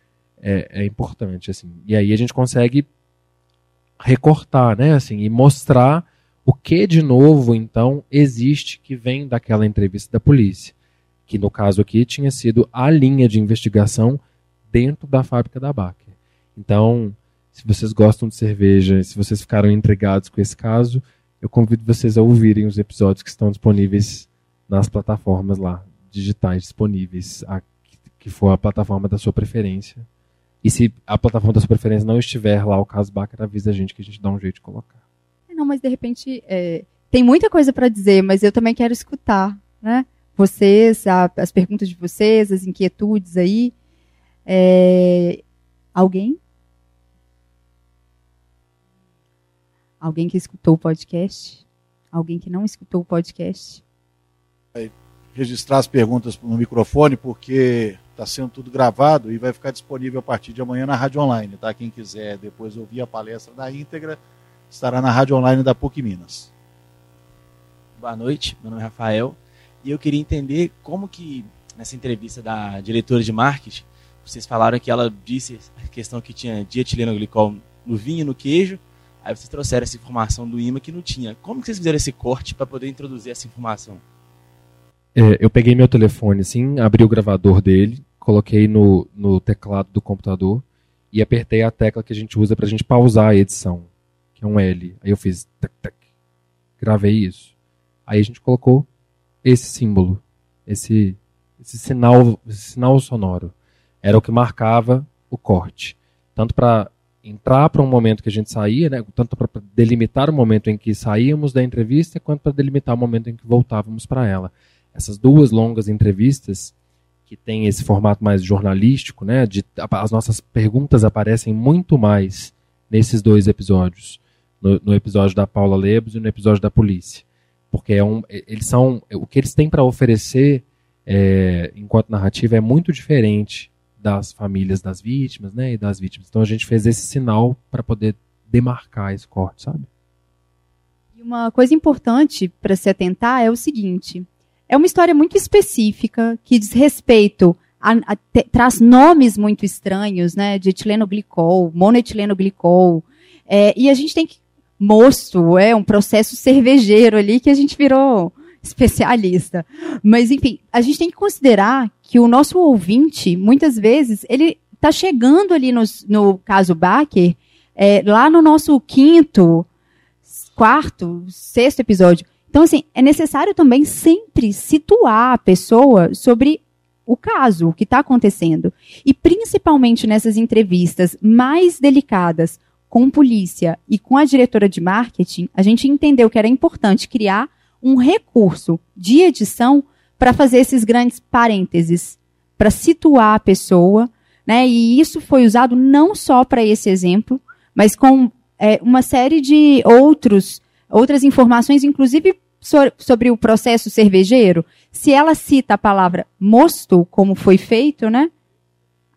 é, é, importante. Assim. E aí a gente consegue recortar né, assim, e mostrar o que de novo então existe que vem daquela entrevista da polícia que no caso aqui tinha sido a linha de investigação dentro da fábrica da Baker. Então, se vocês gostam de cerveja, se vocês ficaram intrigados com esse caso, eu convido vocês a ouvirem os episódios que estão disponíveis nas plataformas lá digitais disponíveis, a, que for a plataforma da sua preferência. E se a plataforma da sua preferência não estiver lá, o caso Baker, avisa a gente que a gente dá um jeito de colocar. Não, mas de repente é, tem muita coisa para dizer, mas eu também quero escutar, né? vocês, a, as perguntas de vocês, as inquietudes aí. É, alguém? Alguém que escutou o podcast? Alguém que não escutou o podcast? Vai registrar as perguntas no microfone, porque está sendo tudo gravado e vai ficar disponível a partir de amanhã na Rádio Online, tá? Quem quiser depois ouvir a palestra da íntegra, estará na Rádio Online da PUC Minas. Boa noite, meu nome é Rafael. E eu queria entender como que, nessa entrevista da diretora de marketing, vocês falaram que ela disse a questão que tinha dietilenoglicol no vinho e no queijo, aí vocês trouxeram essa informação do IMA que não tinha. Como que vocês fizeram esse corte para poder introduzir essa informação? É, eu peguei meu telefone, assim, abri o gravador dele, coloquei no, no teclado do computador e apertei a tecla que a gente usa para a gente pausar a edição, que é um L. Aí eu fiz tac, tac, gravei isso. Aí a gente colocou esse símbolo, esse, esse sinal, esse sinal sonoro. Era o que marcava o corte. Tanto para entrar para um momento que a gente saía, né, tanto para delimitar o momento em que saíamos da entrevista, quanto para delimitar o momento em que voltávamos para ela. Essas duas longas entrevistas, que tem esse formato mais jornalístico, né, de, as nossas perguntas aparecem muito mais nesses dois episódios. No, no episódio da Paula Lebos e no episódio da polícia porque é um, eles são o que eles têm para oferecer é, enquanto narrativa é muito diferente das famílias das vítimas, né, e das vítimas. Então a gente fez esse sinal para poder demarcar esse corte, sabe? E uma coisa importante para se atentar é o seguinte: é uma história muito específica que diz respeito a, a, te, traz nomes muito estranhos, né, de etilenoglicol, monoetilenoglicol, é, e a gente tem que mosto, é um processo cervejeiro ali que a gente virou especialista. Mas, enfim, a gente tem que considerar que o nosso ouvinte, muitas vezes, ele está chegando ali no, caso Baker, é, lá no nosso quinto, quarto, sexto episódio. Então, assim, é necessário também sempre situar a pessoa sobre o caso, o que está acontecendo. E principalmente nessas entrevistas mais delicadas, com polícia e com a diretora de marketing, a gente entendeu que era importante criar um recurso de edição para fazer esses grandes parênteses, para situar a pessoa, né? E isso foi usado não só para esse exemplo, mas com é, uma série de outros, outras informações, inclusive so sobre o processo cervejeiro. Se ela cita a palavra mosto, como foi feito, né?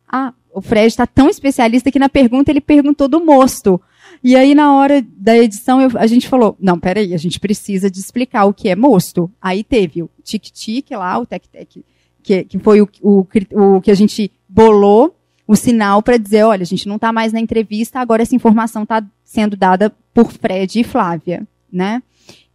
Ah, o Fred está tão especialista que na pergunta ele perguntou do mosto. E aí, na hora da edição, eu, a gente falou: não, peraí, a gente precisa de explicar o que é mosto. Aí teve o tic-tic lá, o tec-tec, que, que foi o, o, o que a gente bolou, o sinal para dizer, olha, a gente não está mais na entrevista, agora essa informação está sendo dada por Fred e Flávia, né?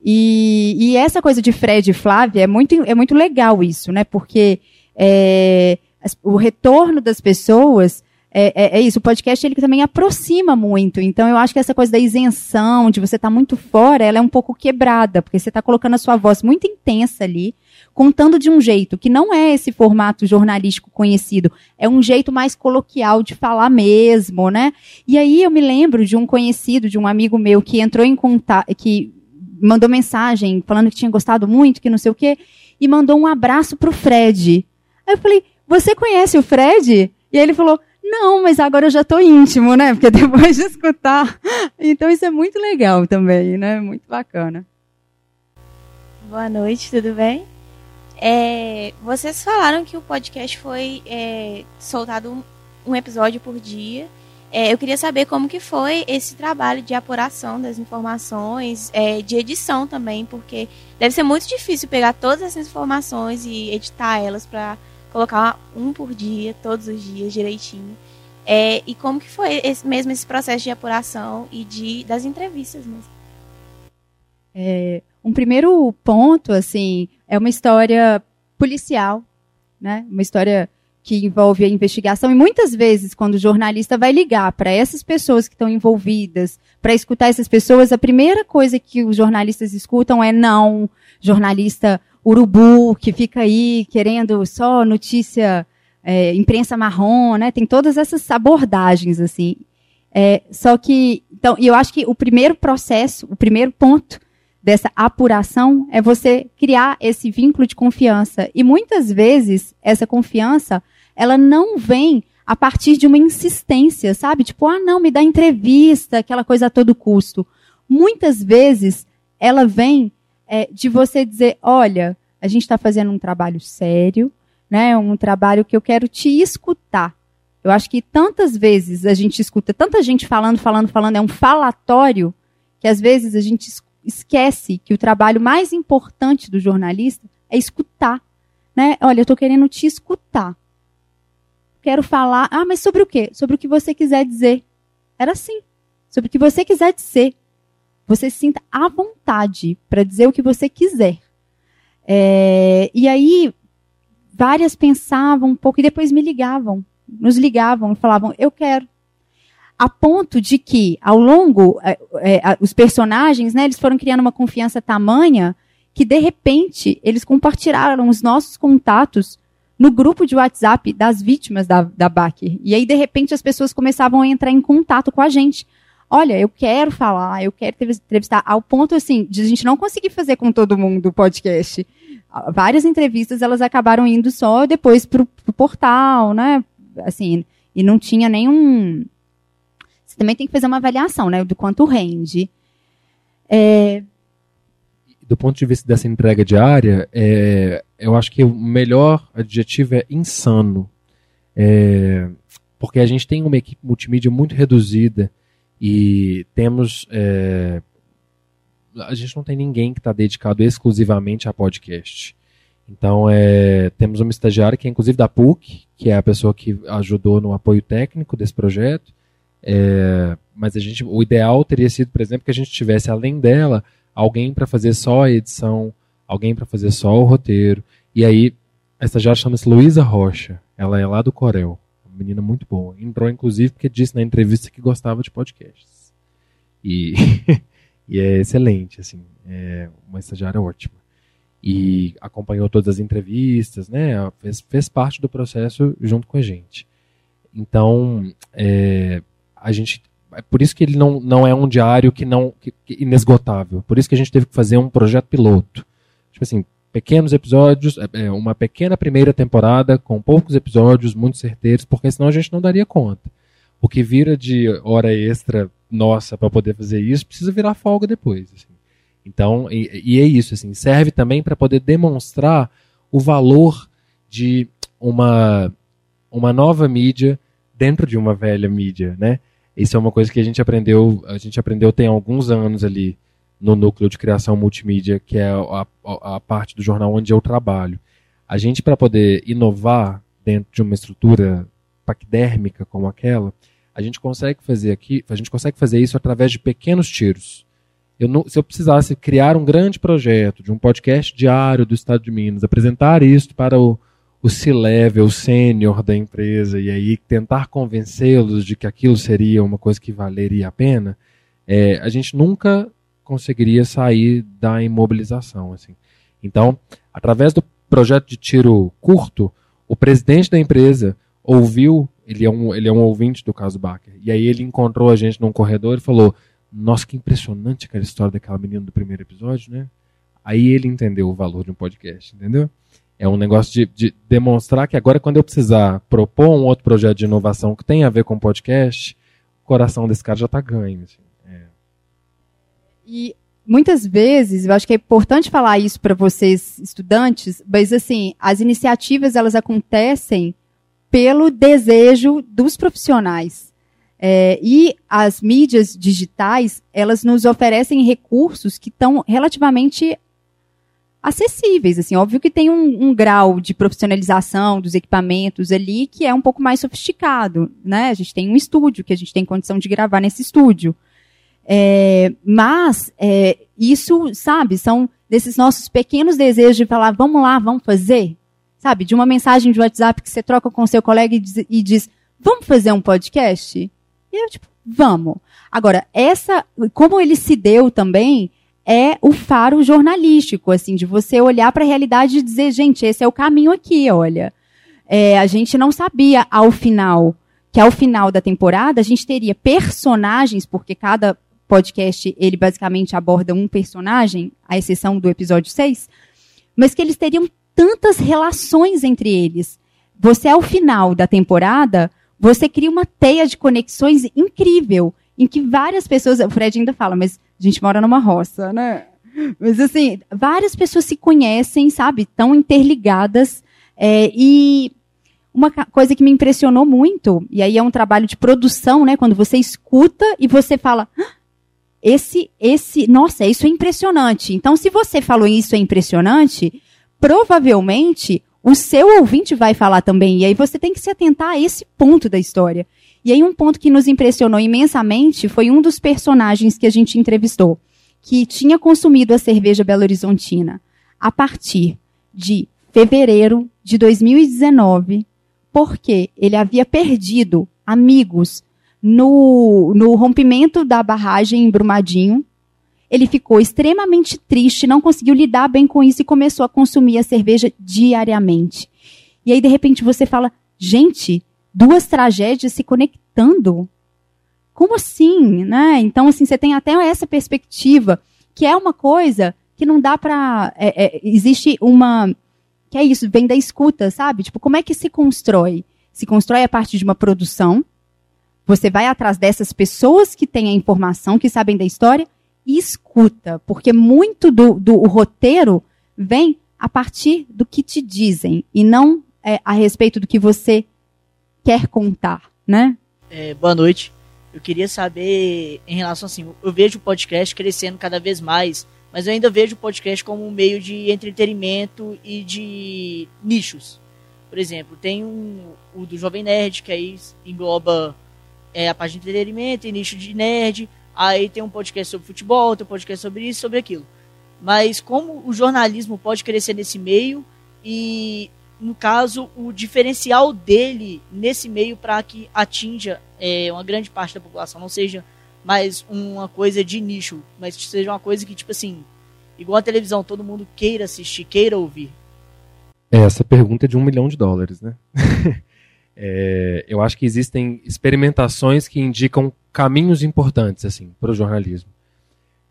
E, e, essa coisa de Fred e Flávia é muito, é muito legal isso, né? Porque é, o retorno das pessoas é, é, é, isso, o podcast ele também aproxima muito. Então eu acho que essa coisa da isenção, de você estar tá muito fora, ela é um pouco quebrada, porque você está colocando a sua voz muito intensa ali, contando de um jeito que não é esse formato jornalístico conhecido, é um jeito mais coloquial de falar mesmo, né? E aí eu me lembro de um conhecido, de um amigo meu que entrou em contato, que mandou mensagem falando que tinha gostado muito, que não sei o quê, e mandou um abraço pro Fred. Aí eu falei, você conhece o Fred? E ele falou, não, mas agora eu já estou íntimo, né? Porque depois de escutar. Então isso é muito legal também, né? Muito bacana. Boa noite, tudo bem? É, vocês falaram que o podcast foi é, soltado um, episódio por dia. É, eu queria saber como que foi esse trabalho de apuração das informações, é, de edição também, porque deve ser muito difícil pegar todas essas informações e editar elas para colocar um por dia, todos os dias, direitinho. É, e como que foi esse, mesmo esse processo de apuração e de das entrevistas mesmo? É, um primeiro ponto, assim, é uma história policial, né? Uma história que envolve a investigação e muitas vezes quando o jornalista vai ligar para essas pessoas que estão envolvidas, para escutar essas pessoas, a primeira coisa que os jornalistas escutam é não, jornalista urubu que fica aí querendo só notícia, é, imprensa marrom, né? Tem todas essas abordagens assim. É, só que, então, eu acho que o primeiro processo, o primeiro ponto dessa apuração é você criar esse vínculo de confiança. E muitas vezes essa confiança, ela não vem a partir de uma insistência, sabe? Tipo, ah, não, me dá entrevista, aquela coisa a todo custo. Muitas vezes ela vem é, de você dizer, olha, a gente está fazendo um trabalho sério, né? Um trabalho que eu quero te escutar. Eu acho que tantas vezes a gente escuta tanta gente falando, falando, falando, é um falatório que às vezes a gente esquece que o trabalho mais importante do jornalista é escutar, né? Olha, eu estou querendo te escutar. Quero falar, ah, mas sobre o quê? Sobre o que você quiser dizer. Era assim. Sobre o que você quiser dizer. Você se sinta à vontade para dizer o que você quiser. É, e aí, várias pensavam um pouco e depois me ligavam. Nos ligavam e falavam, eu quero. A ponto de que, ao longo, é, é, os personagens, né, eles foram criando uma confiança tamanha que, de repente, eles compartilharam os nossos contatos no grupo de WhatsApp das vítimas da, da BAC. E aí, de repente, as pessoas começavam a entrar em contato com a gente olha, eu quero falar, eu quero entrevistar, ao ponto assim, de a gente não conseguir fazer com todo mundo o podcast. Várias entrevistas elas acabaram indo só depois pro, pro portal, né? Assim, e não tinha nenhum. Você também tem que fazer uma avaliação, né? Do quanto rende. É... Do ponto de vista dessa entrega diária, é, eu acho que o melhor adjetivo é insano. É, porque a gente tem uma equipe multimídia muito reduzida e temos. É, a gente não tem ninguém que está dedicado exclusivamente a podcast. Então, é, temos uma estagiária que é inclusive da PUC, que é a pessoa que ajudou no apoio técnico desse projeto. É, mas a gente, o ideal teria sido, por exemplo, que a gente tivesse, além dela, alguém para fazer só a edição, alguém para fazer só o roteiro. E aí, a estagiária chama-se Luísa Rocha. Ela é lá do Corel menina muito boa. Entrou, inclusive, porque disse na entrevista que gostava de podcasts. E, e é excelente, assim. É uma estagiária ótima. E acompanhou todas as entrevistas, né? Fez, fez parte do processo junto com a gente. Então, é, a gente é por isso que ele não, não é um diário que não que, que inesgotável. Por isso que a gente teve que fazer um projeto piloto. Tipo assim, pequenos episódios, é, é, uma pequena primeira temporada com poucos episódios muito certeiros, porque senão a gente não daria conta. O que vira de hora extra nossa para poder fazer isso precisa virar folga depois. Assim. Então, e, e, é isso, assim, serve também para poder demonstrar o valor de uma, uma nova mídia dentro de uma velha mídia, né? Isso é uma coisa que a gente aprendeu, a gente aprendeu tem alguns anos ali no núcleo de criação multimídia, que é a, a, parte do jornal onde eu trabalho. A gente, para poder inovar dentro de uma estrutura paquidérmica como aquela, a gente consegue fazer aqui, a gente consegue fazer isso através de pequenos tiros. Eu não, se eu precisasse criar um grande projeto de um podcast diário do Estado de Minas, apresentar isso para o, o C-level, o sênior da empresa, e aí tentar convencê-los de que aquilo seria uma coisa que valeria a pena, é, a gente nunca conseguiria sair da imobilização. Assim. Então, através do projeto de tiro curto, o presidente da empresa ouviu, ele é um, ele é um ouvinte do caso Baker, e aí ele encontrou a gente num corredor e falou: Nossa, que impressionante aquela história daquela menina do primeiro episódio, né? Aí ele entendeu o valor de um podcast, entendeu? É um negócio de, de demonstrar que agora, quando eu precisar propor um outro projeto de inovação que tem a ver com podcast, o coração desse cara já está ganho. Assim. E muitas vezes, eu acho que é importante falar isso para vocês estudantes, mas assim, as iniciativas elas acontecem pelo desejo dos profissionais. É, e as mídias digitais, elas nos oferecem recursos que estão relativamente acessíveis. Assim, óbvio que tem um, um, grau de profissionalização dos equipamentos ali que é um pouco mais sofisticado, né? A gente tem um estúdio que a gente tem condição de gravar nesse estúdio. É, mas é, isso, sabe, são desses nossos pequenos desejos de falar, vamos lá, vamos fazer. Sabe, de uma mensagem de WhatsApp que você troca com seu colega e diz, e diz vamos fazer um podcast? E eu, tipo, vamos. Agora, essa, como ele se deu também, é o faro jornalístico, assim, de você olhar para a realidade e dizer, gente, esse é o caminho aqui, olha. É, a gente não sabia ao final que ao final da temporada a gente teria personagens, porque cada podcast, ele basicamente aborda um personagem, à exceção do episódio 6, mas que eles teriam tantas relações entre eles. Você, ao final da temporada, você cria uma teia de conexões incrível, em que várias pessoas, o Fred ainda fala, mas a gente mora numa roça, né? Mas assim, várias pessoas se conhecem, sabe? Tão interligadas. É, e uma coisa que me impressionou muito, e aí é um trabalho de produção, né? Quando você escuta e você fala, ah, esse, esse, nossa, isso é impressionante. Então, se você falou isso é impressionante, provavelmente o seu ouvinte vai falar também. E aí você tem que se atentar a esse ponto da história. E aí um ponto que nos impressionou imensamente foi um dos personagens que a gente entrevistou, que tinha consumido a cerveja Belo Horizontina a partir de fevereiro de 2019, porque ele havia perdido amigos no, no rompimento da barragem em Brumadinho. Ele ficou extremamente triste, não conseguiu lidar bem com isso e começou a consumir a cerveja diariamente. E aí, de repente, você fala: gente, duas tragédias se conectando. Como assim? Né? Então, assim, você tem até essa perspectiva, que é uma coisa que não dá para. É, é, existe uma. Que é isso, vem da escuta, sabe? Tipo, como é que se constrói? Se constrói a partir de uma produção, você vai atrás dessas pessoas que têm a informação, que sabem da história, e escuta, porque muito do, do roteiro vem a partir do que te dizem e não é, a respeito do que você quer contar, né? É, boa noite. Eu queria saber em relação assim, eu vejo o podcast crescendo cada vez mais, mas eu ainda vejo o podcast como um meio de entretenimento e de nichos. Por exemplo, tem um, o do Jovem Nerd, que aí engloba é, a página de entretenimento, nicho de nerd, aí tem um podcast sobre futebol, tem um podcast sobre isso, sobre aquilo. Mas como o jornalismo pode crescer nesse meio e, no caso, o diferencial dele nesse meio para que atinja é, uma grande parte da população, não seja mais uma coisa de nicho, mas seja uma coisa que, tipo assim, igual a televisão, todo mundo queira assistir, queira ouvir. É, essa pergunta é de um milhão de dólares, né? É, eu acho que existem experimentações que indicam caminhos importantes assim para o jornalismo.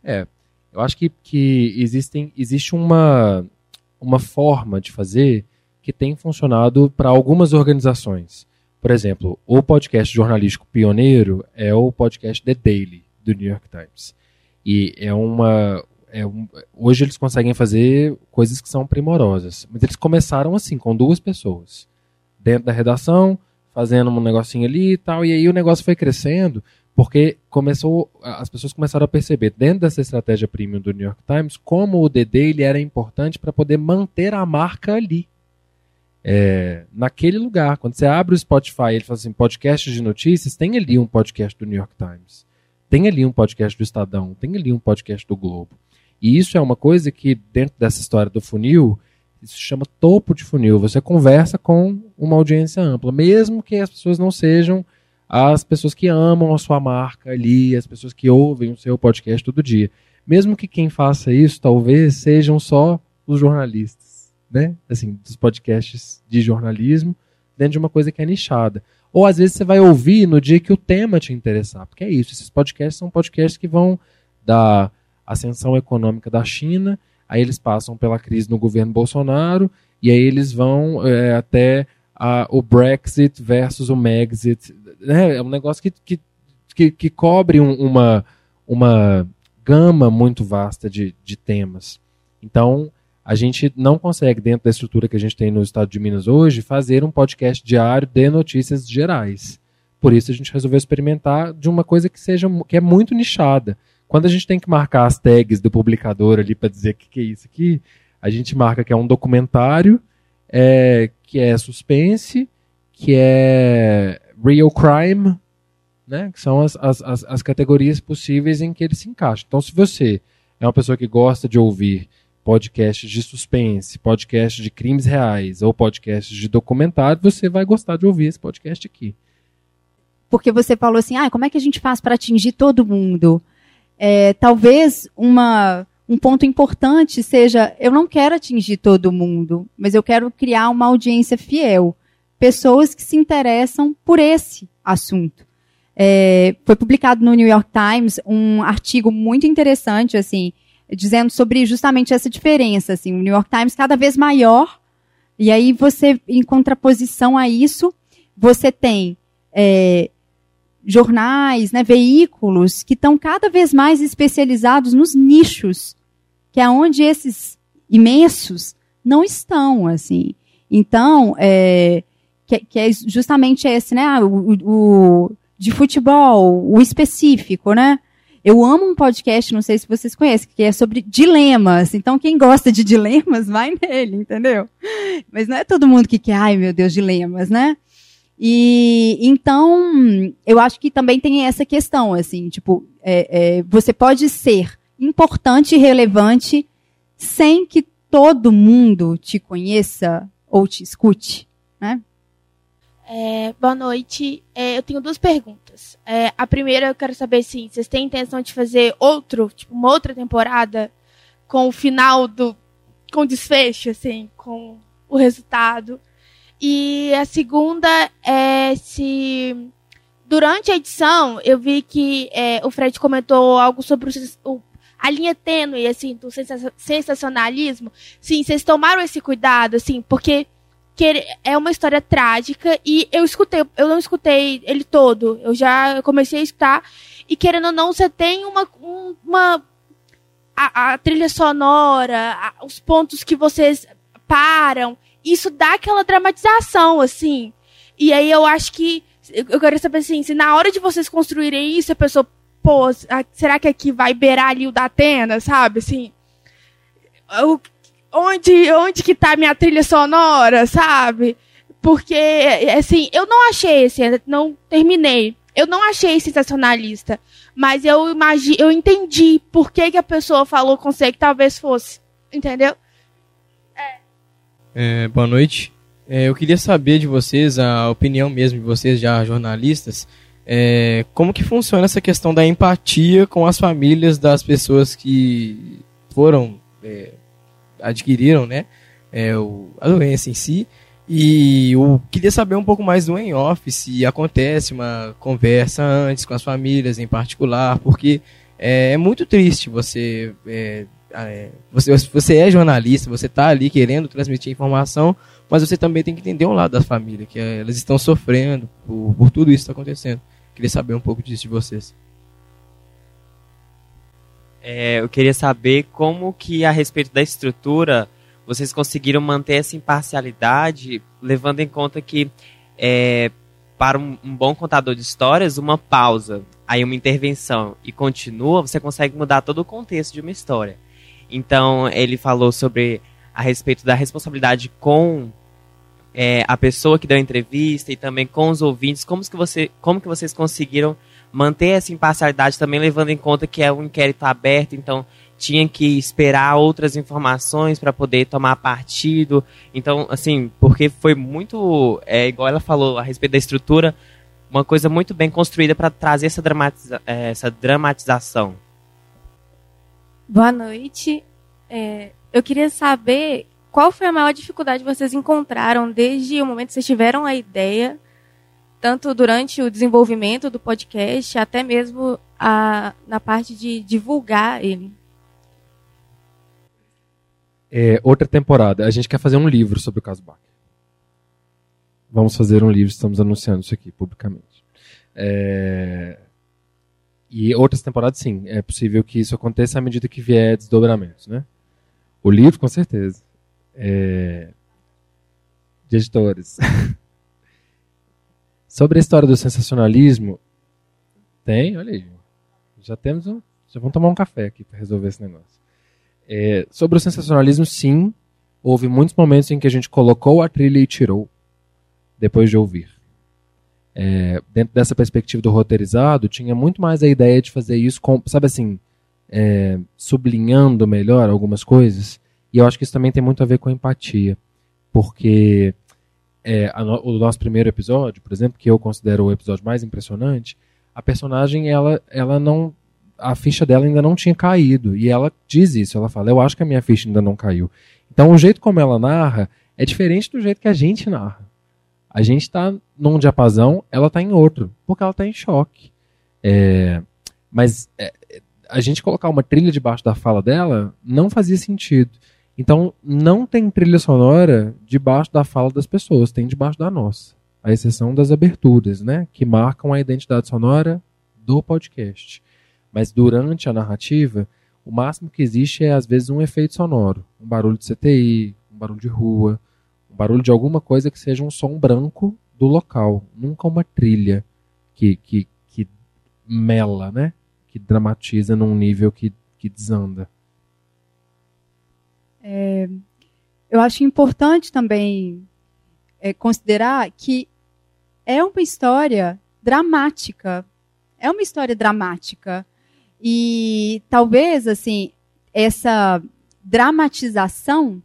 É, eu acho que, que existem, existe uma, uma forma de fazer que tem funcionado para algumas organizações. Por exemplo, o podcast jornalístico pioneiro é o podcast The Daily, do New York Times. E é uma. É um, hoje eles conseguem fazer coisas que são primorosas. Mas eles começaram assim, com duas pessoas dentro da redação, fazendo um negocinho ali e tal. E aí o negócio foi crescendo, porque começou, as pessoas começaram a perceber, dentro dessa estratégia premium do New York Times, como o DD ele era importante para poder manter a marca ali. é, naquele lugar. Quando você abre o Spotify, ele fala assim, podcast de notícias, tem ali um podcast do New York Times, tem ali um podcast do Estadão, tem ali um podcast do Globo. E isso é uma coisa que, dentro dessa história do funil, isso se chama topo de funil. Você conversa com uma audiência ampla, mesmo que as pessoas não sejam as pessoas que amam a sua marca ali, as pessoas que ouvem o seu podcast todo dia. Mesmo que quem faça isso, talvez, sejam só os jornalistas, né? Assim, dos podcasts de jornalismo, dentro de uma coisa que é nichada. Ou às vezes você vai ouvir no dia que o tema te interessar. Porque é isso, esses podcasts são podcasts que vão da ascensão econômica da China, aí eles passam pela crise no governo Bolsonaro, e aí eles vão é, até a, o Brexit versus o Megxit. Né? É um negócio que, que, que, que cobre um, uma, uma gama muito vasta de, de temas. Então, a gente não consegue, dentro da estrutura que a gente tem no estado de Minas hoje, fazer um podcast diário de notícias gerais. Por isso a gente resolveu experimentar de uma coisa que seja que é muito nichada. Quando a gente tem que marcar as tags do publicador ali para dizer o que, que é isso aqui, a gente marca que é um documentário, é, que é suspense, que é real crime, né? Que são as, as, as, as categorias possíveis em que ele se encaixa. Então, se você é uma pessoa que gosta de ouvir podcasts de suspense, podcasts de crimes reais ou podcasts de documentário, você vai gostar de ouvir esse podcast aqui. Porque você falou assim, ah, como é que a gente faz para atingir todo mundo? É, talvez uma, um ponto importante seja, eu não quero atingir todo mundo, mas eu quero criar uma audiência fiel. Pessoas que se interessam por esse assunto. É, foi publicado no New York Times um artigo muito interessante, assim, dizendo sobre justamente essa diferença, assim, o New York Times cada vez maior, e aí você, em contraposição a isso, você tem é, jornais, né, veículos que estão cada vez mais especializados nos nichos, que é onde esses imensos não estão, assim. Então, é, que, que, é justamente esse, né, o, o de futebol, o específico, né? Eu amo um podcast, não sei se vocês conhecem, que é sobre dilemas. Então, quem gosta de dilemas, vai nele, entendeu? Mas não é todo mundo que quer, ai meu Deus, dilemas, né? E então, eu acho que também tem essa questão, assim, tipo, é, é, você pode ser importante e relevante sem que todo mundo te conheça ou te escute, né? É, boa noite. É, eu tenho duas perguntas. É, a primeira eu quero saber se vocês têm intenção de fazer outro, tipo, uma outra temporada com o final do. com desfecho, assim, com o resultado. E a segunda é se. Durante a edição, eu vi que é, o Fred comentou algo sobre o, a linha tênue, assim, do sensacionalismo. Sim, vocês tomaram esse cuidado, assim, porque que é uma história trágica e eu escutei, eu não escutei ele todo, eu já comecei a escutar e querendo ou não você tem uma uma a, a trilha sonora, a, os pontos que vocês param, isso dá aquela dramatização assim. E aí eu acho que eu quero saber assim, se na hora de vocês construírem isso a pessoa, pô, será que aqui vai beirar ali o da Atena, sabe? Assim, o, onde, onde que tá minha trilha sonora, sabe? Porque, assim, eu não achei esse, não terminei. Eu não achei sensacionalista. Mas eu imagi, eu entendi por que, que a pessoa falou com você que talvez fosse. Entendeu? É. Boa noite. É, eu queria saber de vocês, a opinião mesmo de vocês, já jornalistas, é, como que funciona essa questão da empatia com as famílias das pessoas que foram é, adquiriram, né, é, o, a doença em si. E eu queria saber um pouco mais do em off, se acontece uma conversa antes com as famílias em particular, porque é, é muito triste você, é, é, você. Você é jornalista, você está ali querendo transmitir informação, mas você também tem que entender um lado da família, que é, elas estão sofrendo por, por tudo isso que está acontecendo. Queria saber um pouco disso de vocês. É, eu queria saber como que, a respeito da estrutura, vocês conseguiram manter essa imparcialidade, levando em conta que, é, para um, um, bom contador de histórias, uma pausa, aí uma intervenção e continua, você consegue mudar todo o contexto de uma história. Então, ele falou sobre a respeito da responsabilidade com é, a pessoa que deu a entrevista e também com os ouvintes, como que, você, como que vocês conseguiram manter essa imparcialidade também levando em conta que é um inquérito aberto, então tinha que esperar outras informações para poder tomar partido. Então, assim, porque foi muito, é, igual ela falou a respeito da estrutura, uma coisa muito bem construída para trazer essa, dramatiza é, essa dramatização. Boa noite. É, eu queria saber qual foi a maior dificuldade que vocês encontraram desde o momento que vocês tiveram a ideia, tanto durante o desenvolvimento do podcast, até mesmo a, na parte de divulgar ele? É, outra temporada. A gente quer fazer um livro sobre o caso Bach. Vamos fazer um livro, estamos anunciando isso aqui publicamente. É... E outras temporadas, sim. É possível que isso aconteça à medida que vier desdobramentos, né? O livro, com certeza. É... De editores. Sobre a história do sensacionalismo, tem, olha aí. Já temos um. Já vamos tomar um café aqui para resolver esse negócio. É, sobre o sensacionalismo, sim. Houve muitos momentos em que a gente colocou a trilha e tirou, depois de ouvir. É, dentro dessa perspectiva do roteirizado, tinha muito mais a ideia de fazer isso, com, sabe assim, é, sublinhando melhor algumas coisas. E eu acho que isso também tem muito a ver com a empatia. Porque é, no, o nosso primeiro episódio, por exemplo, que eu considero o episódio mais impressionante, a personagem, ela, ela não a ficha dela ainda não tinha caído. E ela diz isso, ela fala, eu acho que a minha ficha ainda não caiu. Então o jeito como ela narra é diferente do jeito que a gente narra. A gente está num diapasão, ela está em outro, porque ela está em choque. É, mas é, a gente colocar uma trilha debaixo da fala dela não fazia sentido. Então não tem trilha sonora debaixo da fala das pessoas, tem debaixo da nossa. A exceção das aberturas, né? Que marcam a identidade sonora do podcast. Mas durante a narrativa, o máximo que existe é, às vezes, um efeito sonoro. Um barulho de CTI, um barulho de rua, barulho de alguma coisa que seja um som branco do local. Nunca uma trilha que, que, que mela, né? Que dramatiza num nível que, que desanda. É, eu acho importante também é, considerar que é uma história dramática. É uma história dramática. E talvez assim essa dramatização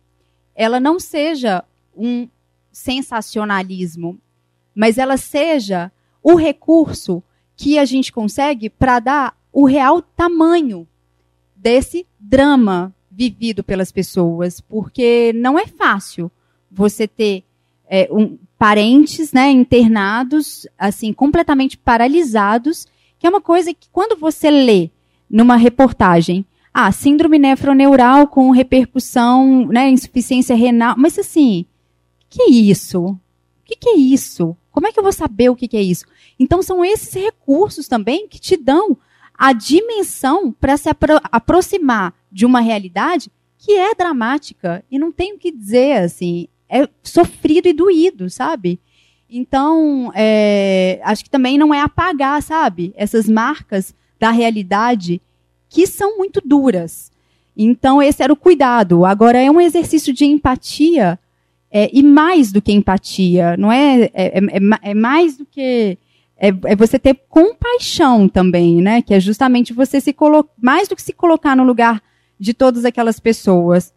ela não seja um sensacionalismo, mas ela seja o recurso que a gente consegue para dar o real tamanho desse drama vivido pelas pessoas, porque não é fácil você ter é, um, parentes né, internados, assim, completamente paralisados, que é uma coisa que quando você lê numa reportagem. Ah, síndrome nefroneural com repercussão, né, insuficiência renal. Mas assim, que é isso? O que, que é isso? Como é que eu vou saber o que, que é isso? Então são esses recursos também que te dão a dimensão para se apro aproximar de uma realidade que é dramática e não tem o que dizer assim, é sofrido e doído, sabe? Então, é, acho que também não é apagar, sabe, essas marcas da realidade que são muito duras. Então, esse era o cuidado. Agora, é um exercício de empatia é, e mais do que empatia. Não é, é, é, é, é mais do que. É, é, você ter compaixão também, né? Que é justamente você se colocar. Mais do que se colocar no lugar de todas aquelas pessoas.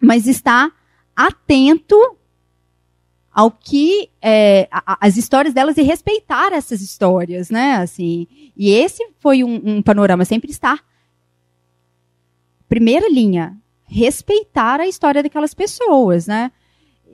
Mas estar atento ao que é, a, as histórias delas e respeitar essas histórias, né? Assim, e esse foi um, um panorama sempre estar primeira linha, respeitar a história daquelas pessoas, né?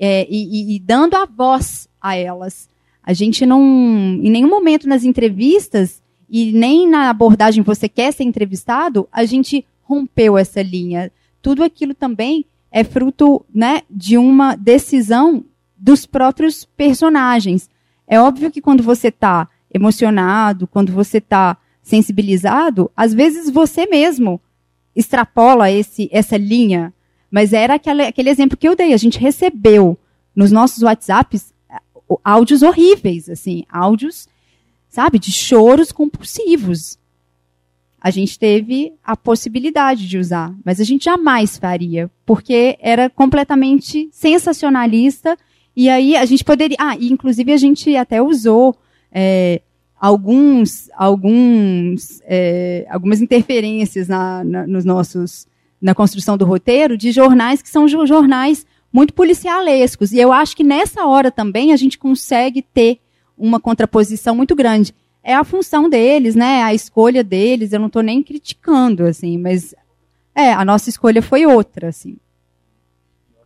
É, e, e, e, dando a voz a elas. A gente não, em nenhum momento nas entrevistas e nem na abordagem você quer ser entrevistado, a gente rompeu essa linha. Tudo aquilo também é fruto, né, de uma decisão dos próprios personagens. É óbvio que quando você está emocionado, quando você está sensibilizado, às vezes você mesmo extrapola esse, essa linha. Mas era aquele, aquele exemplo que eu dei. A gente recebeu nos nossos WhatsApps áudios horríveis, assim, áudios, sabe, de choros compulsivos. A gente teve a possibilidade de usar, mas a gente jamais faria, porque era completamente sensacionalista E aí a gente poderia. Ah, e inclusive a gente até usou é, alguns, alguns, é, algumas interferências na, na, nos nossos, na construção do roteiro de jornais que são jornais muito policialescos. E eu acho que nessa hora também a gente consegue ter uma contraposição muito grande. É a função deles, né? A escolha deles. Eu não estou nem criticando, assim, mas é a nossa escolha foi outra, assim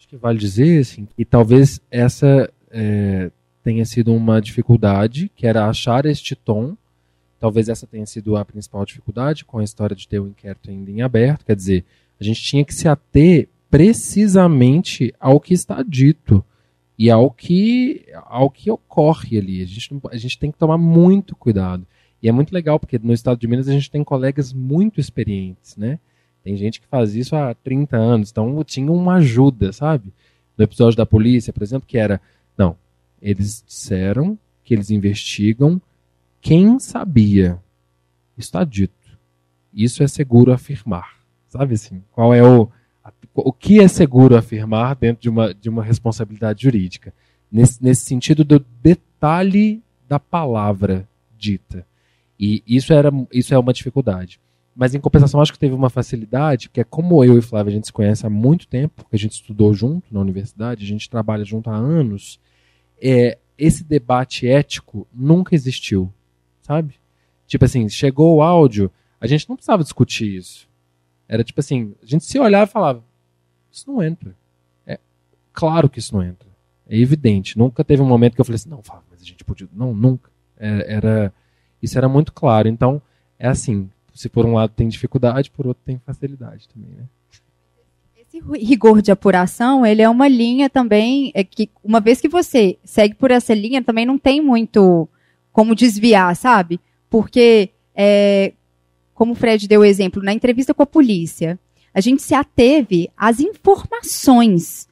acho que vale dizer assim, que talvez essa é, tenha sido uma dificuldade, que era achar este tom. Talvez essa tenha sido a principal dificuldade com a história de ter o inquérito ainda em aberto. Quer dizer, a gente tinha que se ater precisamente ao que está dito e ao que, ao que ocorre ali. A gente, a gente tem que tomar muito cuidado. E é muito legal, porque no estado de Minas a gente tem colegas muito experientes, né? Tem gente que faz isso há 30 anos, então tinha uma ajuda, sabe? No episódio da polícia, por exemplo, que era, não, eles disseram que eles investigam quem sabia. Está dito. Isso é seguro afirmar. Sabe assim? Qual é o o que é seguro afirmar dentro de uma, de uma responsabilidade jurídica? Nesse, nesse sentido do detalhe da palavra dita. E isso, era, isso é uma dificuldade. Mas em compensação, acho que teve uma facilidade, que é como eu e Flávia a gente se conhece há muito tempo, porque a gente estudou junto na universidade, a gente trabalha junto há anos. É, esse debate ético nunca existiu, sabe? Tipo assim, chegou o áudio, a gente não precisava discutir isso. Era tipo assim, a gente se olhava e falava, isso não entra. É claro que isso não entra. É evidente. Nunca teve um momento que eu falei assim, não, Flávia, mas a gente podia. Não, nunca. Era, é, era, isso era muito claro. Então, é assim, se por um lado tem dificuldade, por outro tem facilidade também, né? Esse rigor de apuração, ele é uma linha também, é que uma vez que você segue por essa linha, também não tem muito como desviar, sabe? Porque, é, como o Fred deu o exemplo, na entrevista com a polícia, a gente se ateve às informações,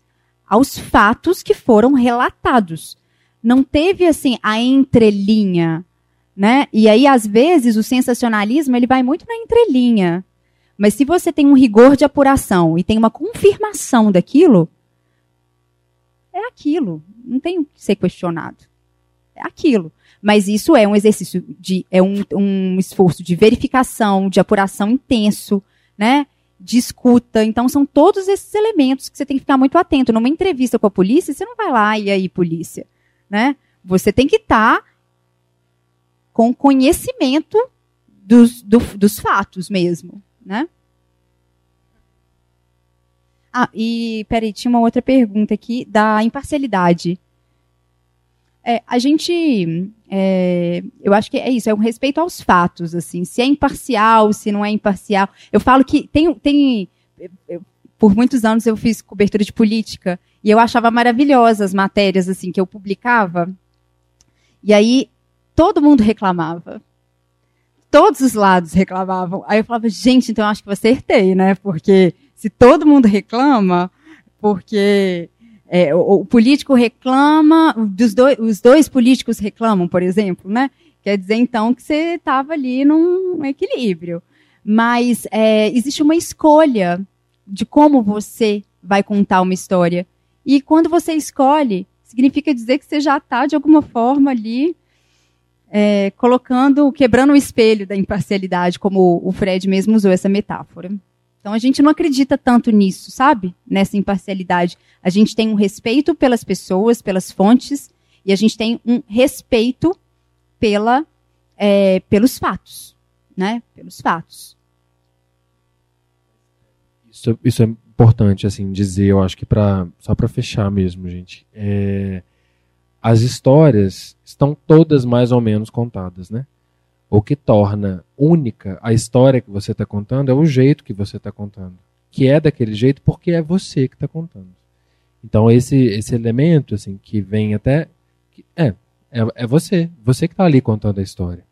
aos fatos que foram relatados. Não teve, assim, a entrelinha, né? E aí, às vezes, o sensacionalismo ele vai muito na entrelinha. Mas se você tem um rigor de apuração e tem uma confirmação daquilo, é aquilo. Não tem que ser questionado. É aquilo. Mas isso é um exercício de. é um, um esforço de verificação, de apuração intenso, né? De escuta. Então, são todos esses elementos que você tem que ficar muito atento. Numa entrevista com a polícia, você não vai lá e aí, polícia. Né? Você tem que estar. Tá com conhecimento dos, do, dos fatos mesmo, né? Ah, e peraí, tinha uma outra pergunta aqui da imparcialidade. É, a gente, é, eu acho que é isso, é um respeito aos fatos, assim, se é imparcial, se não é imparcial. Eu falo que tem, tem eu, por muitos anos eu fiz cobertura de política e eu achava maravilhosas as matérias assim que eu publicava. E aí todo mundo reclamava. Todos os lados reclamavam. Aí eu falava, gente, então eu acho que eu acertei, né? Porque se todo mundo reclama, porque é, o, o, político reclama, dois, os dois políticos reclamam, por exemplo, né? Quer dizer, então, que você estava ali num equilíbrio. Mas é, existe uma escolha de como você vai contar uma história. E quando você escolhe, significa dizer que você já está, de alguma forma, ali é, colocando, quebrando o espelho da imparcialidade, como o Fred mesmo usou essa metáfora. Então a gente não acredita tanto nisso, sabe? Nessa imparcialidade. A gente tem um respeito pelas pessoas, pelas fontes, e a gente tem um respeito pela, é, pelos fatos, né? Pelos fatos. Isso, isso é importante assim dizer, eu acho que para só para fechar mesmo, gente. É, as histórias estão todas mais ou menos contadas, né? O que torna única a história que você está contando é o jeito que você está contando, que é daquele jeito porque é você que está contando. Então esse esse elemento assim que vem até é é, é você, você que está ali contando a história.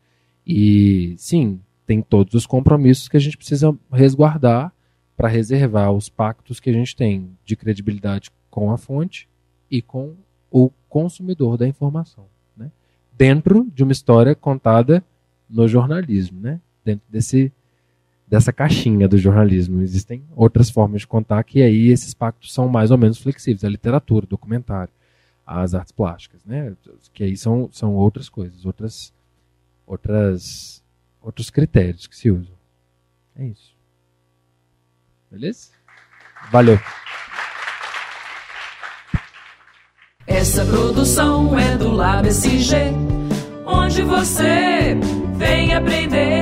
E sim, tem todos os compromissos que a gente precisa resguardar para reservar os pactos que a gente tem de credibilidade com a fonte e com o consumidor da informação, né? dentro de uma história contada no jornalismo, né? dentro desse, dessa caixinha do jornalismo. Existem outras formas de contar que aí esses pactos são mais ou menos flexíveis, a literatura, o documentário. às artes plásticas, né? Que aí são, são outras coisas, outras, outras, outros critérios que se usam. É isso. Beleza? Valeu. Essa produção é do onde você vem aprender